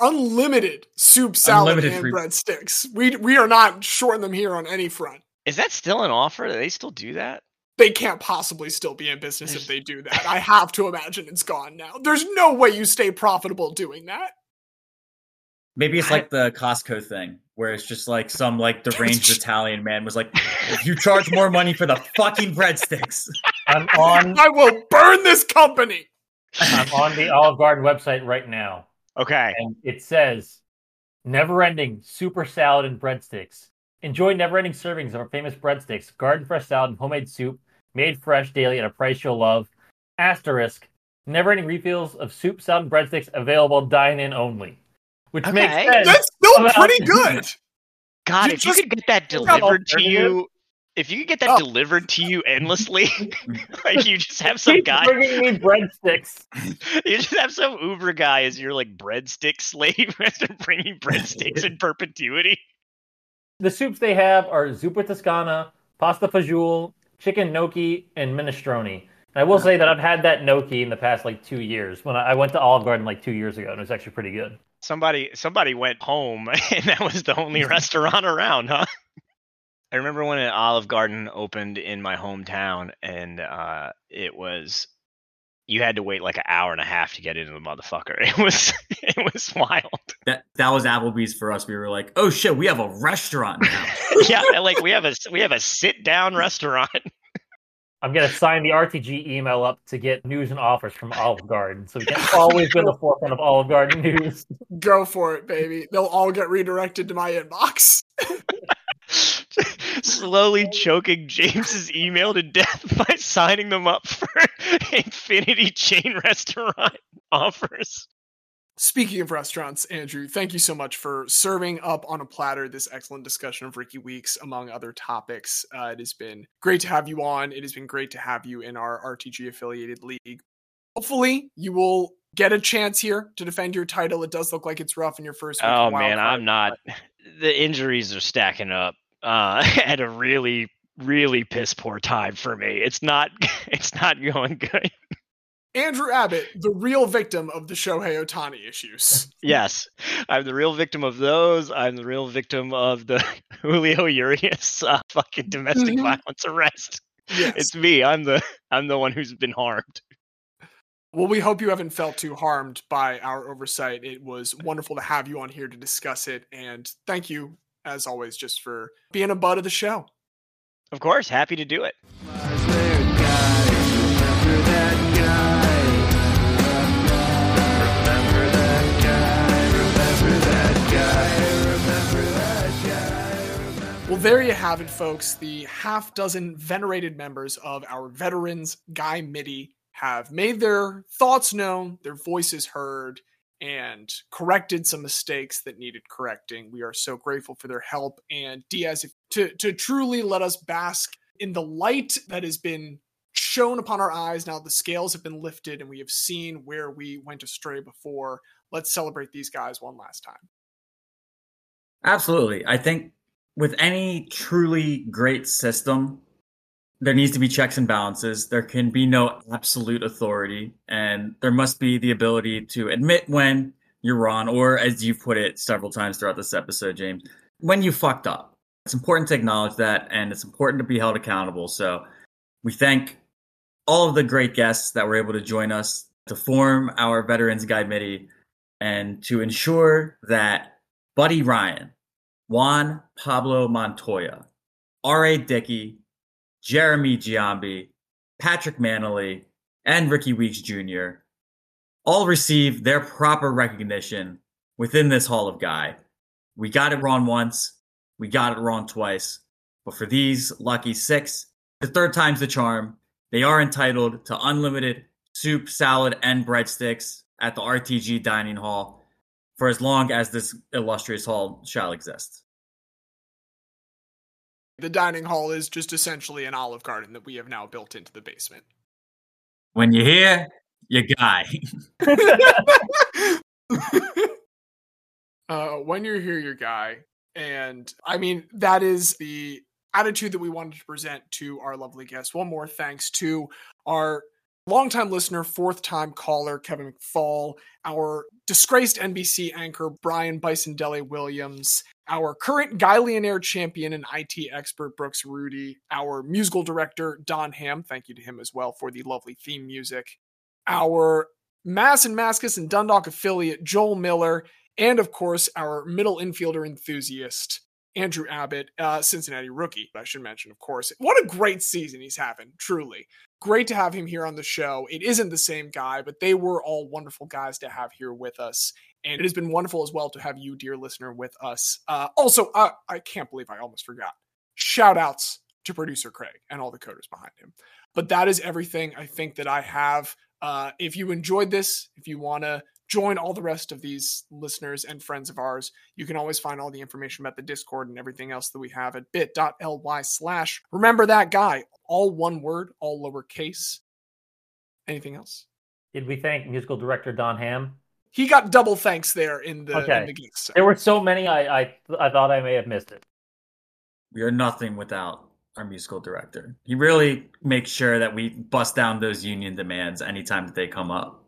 Unlimited soup, salad, Unlimited and free- breadsticks. We we are not shorting them here on any front. Is that still an offer? Do they still do that? They can't possibly still be in business if they do that. I have to imagine it's gone now. There's no way you stay profitable doing that. Maybe it's like the Costco thing, where it's just like some like deranged Italian man was like, "If you charge more money for the fucking breadsticks, I'm on. I will burn this company. I'm on the Olive Garden website right now. Okay. And it says, never ending super salad and breadsticks. Enjoy never ending servings of our famous breadsticks, garden fresh salad, and homemade soup, made fresh daily at a price you'll love. Asterisk, never ending refills of soup, salad, and breadsticks available dine in only. Which makes sense. That's still about- pretty good. God, You if just- you could get that delivered to you, if you could get that Oh. delivered to you endlessly, like you just have some Keep guy, bringing me breadsticks. you just have some Uber guy as your like breadstick slave who has to bring you breadsticks in perpetuity. The soups they have are zuppa toscana, pasta fagioli, chicken gnocchi, and minestrone. And I will say that I've had that gnocchi in the past like two years. When I I went to Olive Garden like two years ago, and it was actually pretty good. Somebody, somebody went home, and that was the only restaurant around, huh? I remember when an Olive Garden opened in my hometown, and uh, it was you had to wait like an hour and a half to get into the motherfucker. It was it was wild. that that was Applebee's for us." We were like, "Oh shit, we have a restaurant now." yeah, like we have a we have a sit down restaurant. I'm gonna sign the RTG email up to get news and offers from Olive Garden, so we can always be in the forefront of Olive Garden news. Go for it, baby. They'll all get redirected to my inbox. Slowly choking James's email to death by signing them up for Infinity Chain Restaurant offers. Speaking of restaurants, Andrew, thank you so much for serving up on a platter this excellent discussion of Rickie Weeks, among other topics. Uh, it has been great to have you on. It has been great to have you in our RTG affiliated league. Hopefully, you will get a chance here to defend your title. It does look like it's rough in your first week. Oh man, card, I'm not. The injuries are stacking up uh, at a really, really piss poor time for me. It's not. It's not going good. Andrew Abbott, the real victim of the Shohei Ohtani issues. Yes, I'm the real victim of those. I'm the real victim of the Julio Urias uh, fucking domestic Mhm. violence arrest. Yes. It's me. I'm the I'm the one who's been harmed. Well, we hope you haven't felt too harmed by our oversight. It was wonderful to have you on here to discuss it. And thank you, as always, just for being a butt of the show. Of course, happy to do it. Well, there you have it, folks. The half dozen venerated members of our Veterans Guy-mittee have made their thoughts known, their voices heard, and corrected some mistakes that needed correcting. We are so grateful for their help. And Diaz, if, to, to truly let us bask in the light that has been shown upon our eyes now the scales have been lifted and we have seen where we went astray before let's celebrate these guys one last time Absolutely. I think with any truly great system, there needs to be checks and balances. There can be no absolute authority, and there must be the ability to admit when you're wrong, or as you've put it several times throughout this episode, James, when you fucked up. It's important to acknowledge that, and it's important to be held accountable. So we thank all of the great guests that were able to join us to form our Veterans Guy-mittee and to ensure that Buddy Ryan, Juan Pablo Montoya, R.A. Dickey, Jeremy Giambi, Patrick Mannelly, and Rickie Weeks Jr. all received their proper recognition within this Hall of Guy. We got it wrong once, we got it wrong twice, but for these lucky six, the third time's the charm. They are entitled to unlimited soup, salad, and breadsticks at the RTG Dining Hall for as long as this illustrious hall shall exist. The dining hall is just essentially an olive garden that we have now built into the basement When you hear your guy, uh, when you're here, you're guy. And I mean, that is the attitude that we wanted to present to our lovely guests. One more thanks to our longtime listener, fourth time caller, Kevin McFall, our disgraced NBC anchor, Brian Bison Dele Williams, our current Guy-llionaire champion and IT expert, Brooks Rudy, our musical director, Don Ham. Thank you to him as well for the lovely theme music. Our Mass and Mascus and Dundalk affiliate, Joel Miller, and of course, our middle infielder enthusiast, Andrew Abbott, uh, Cincinnati rookie, I should mention, of course. What a great season he's having, truly. Great to have him here on the show. It isn't the same guy, but they were all wonderful guys to have here with us. And it has been wonderful as well to have you, dear listener, with us. Uh, also, uh, I can't believe I almost forgot. Shout outs to producer Craig and all the coders behind him. But that is everything I think that I have. Uh, if you enjoyed this, if you want to join all the rest of these listeners and friends of ours, you can always find all the information about the Discord and everything else that we have at bit.ly slash remember that guy. All one word, all lowercase. Anything else? Did we thank musical director Don Ham? He got double thanks there in the, in Okay. the guest. There were so many, I, I I thought I may have missed it. we are nothing without our musical director. He really makes sure that we bust down those union demands anytime that they come up.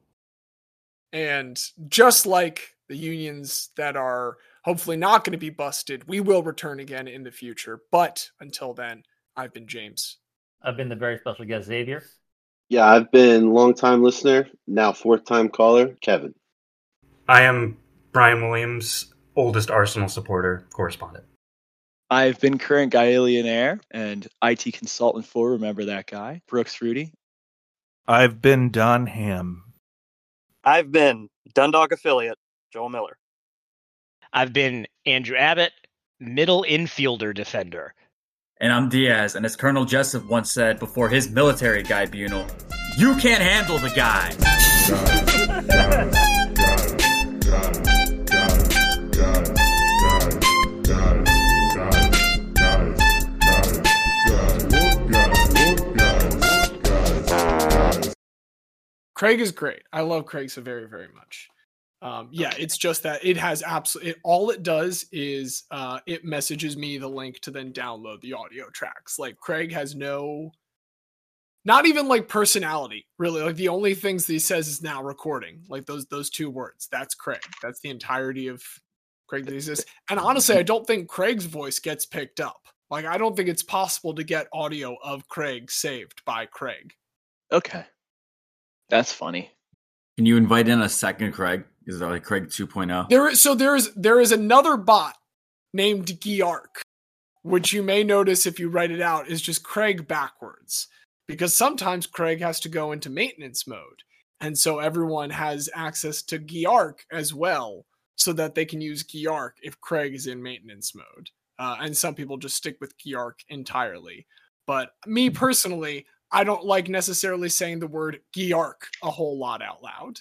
And just like the unions that are hopefully not going to be busted, we will return again in the future. But until then, I've been James. I've been the very special guest Xavier. Yeah, I've been longtime listener, now fourth time caller, Kevin. I am Brian Williams, oldest Arsenal supporter, correspondent. I've been current Guy-llionaire and IT consultant for Remember That Guy, Brooks Rudy. I've been Don Ham. I've been Dundalk affiliate Joel Miller. I've been Andrew Abbott, middle infielder defender. And I'm Diaz, and as Colonel Jessep once said before his military tribunal, you can't handle the guy. Craig is great. I love Craig so very, very much. Um, yeah, it's just that it has absolutely all it does is uh, it messages me the link to then download the audio tracks. Like Craig has no, not even like personality really. Like the only things that he says is now recording. Like those those two words. That's Craig. That's the entirety of Craig that exists. And honestly, I don't think Craig's voice gets picked up. Like I don't think it's possible to get audio of Craig saved by Craig. Okay. That's funny. Can you invite in a second Craig? Is that like Craig oh? 2.0? There is so there is there is another bot named Giarc, which you may notice if you write it out is just Craig backwards. Because sometimes Craig has to go into maintenance mode. And so everyone has access to Giarc as well, so that they can use Giarc if Craig is in maintenance mode. Uh, and some people just stick with Geark entirely. But me personally, I don't like necessarily saying the word Giarc a whole lot out loud.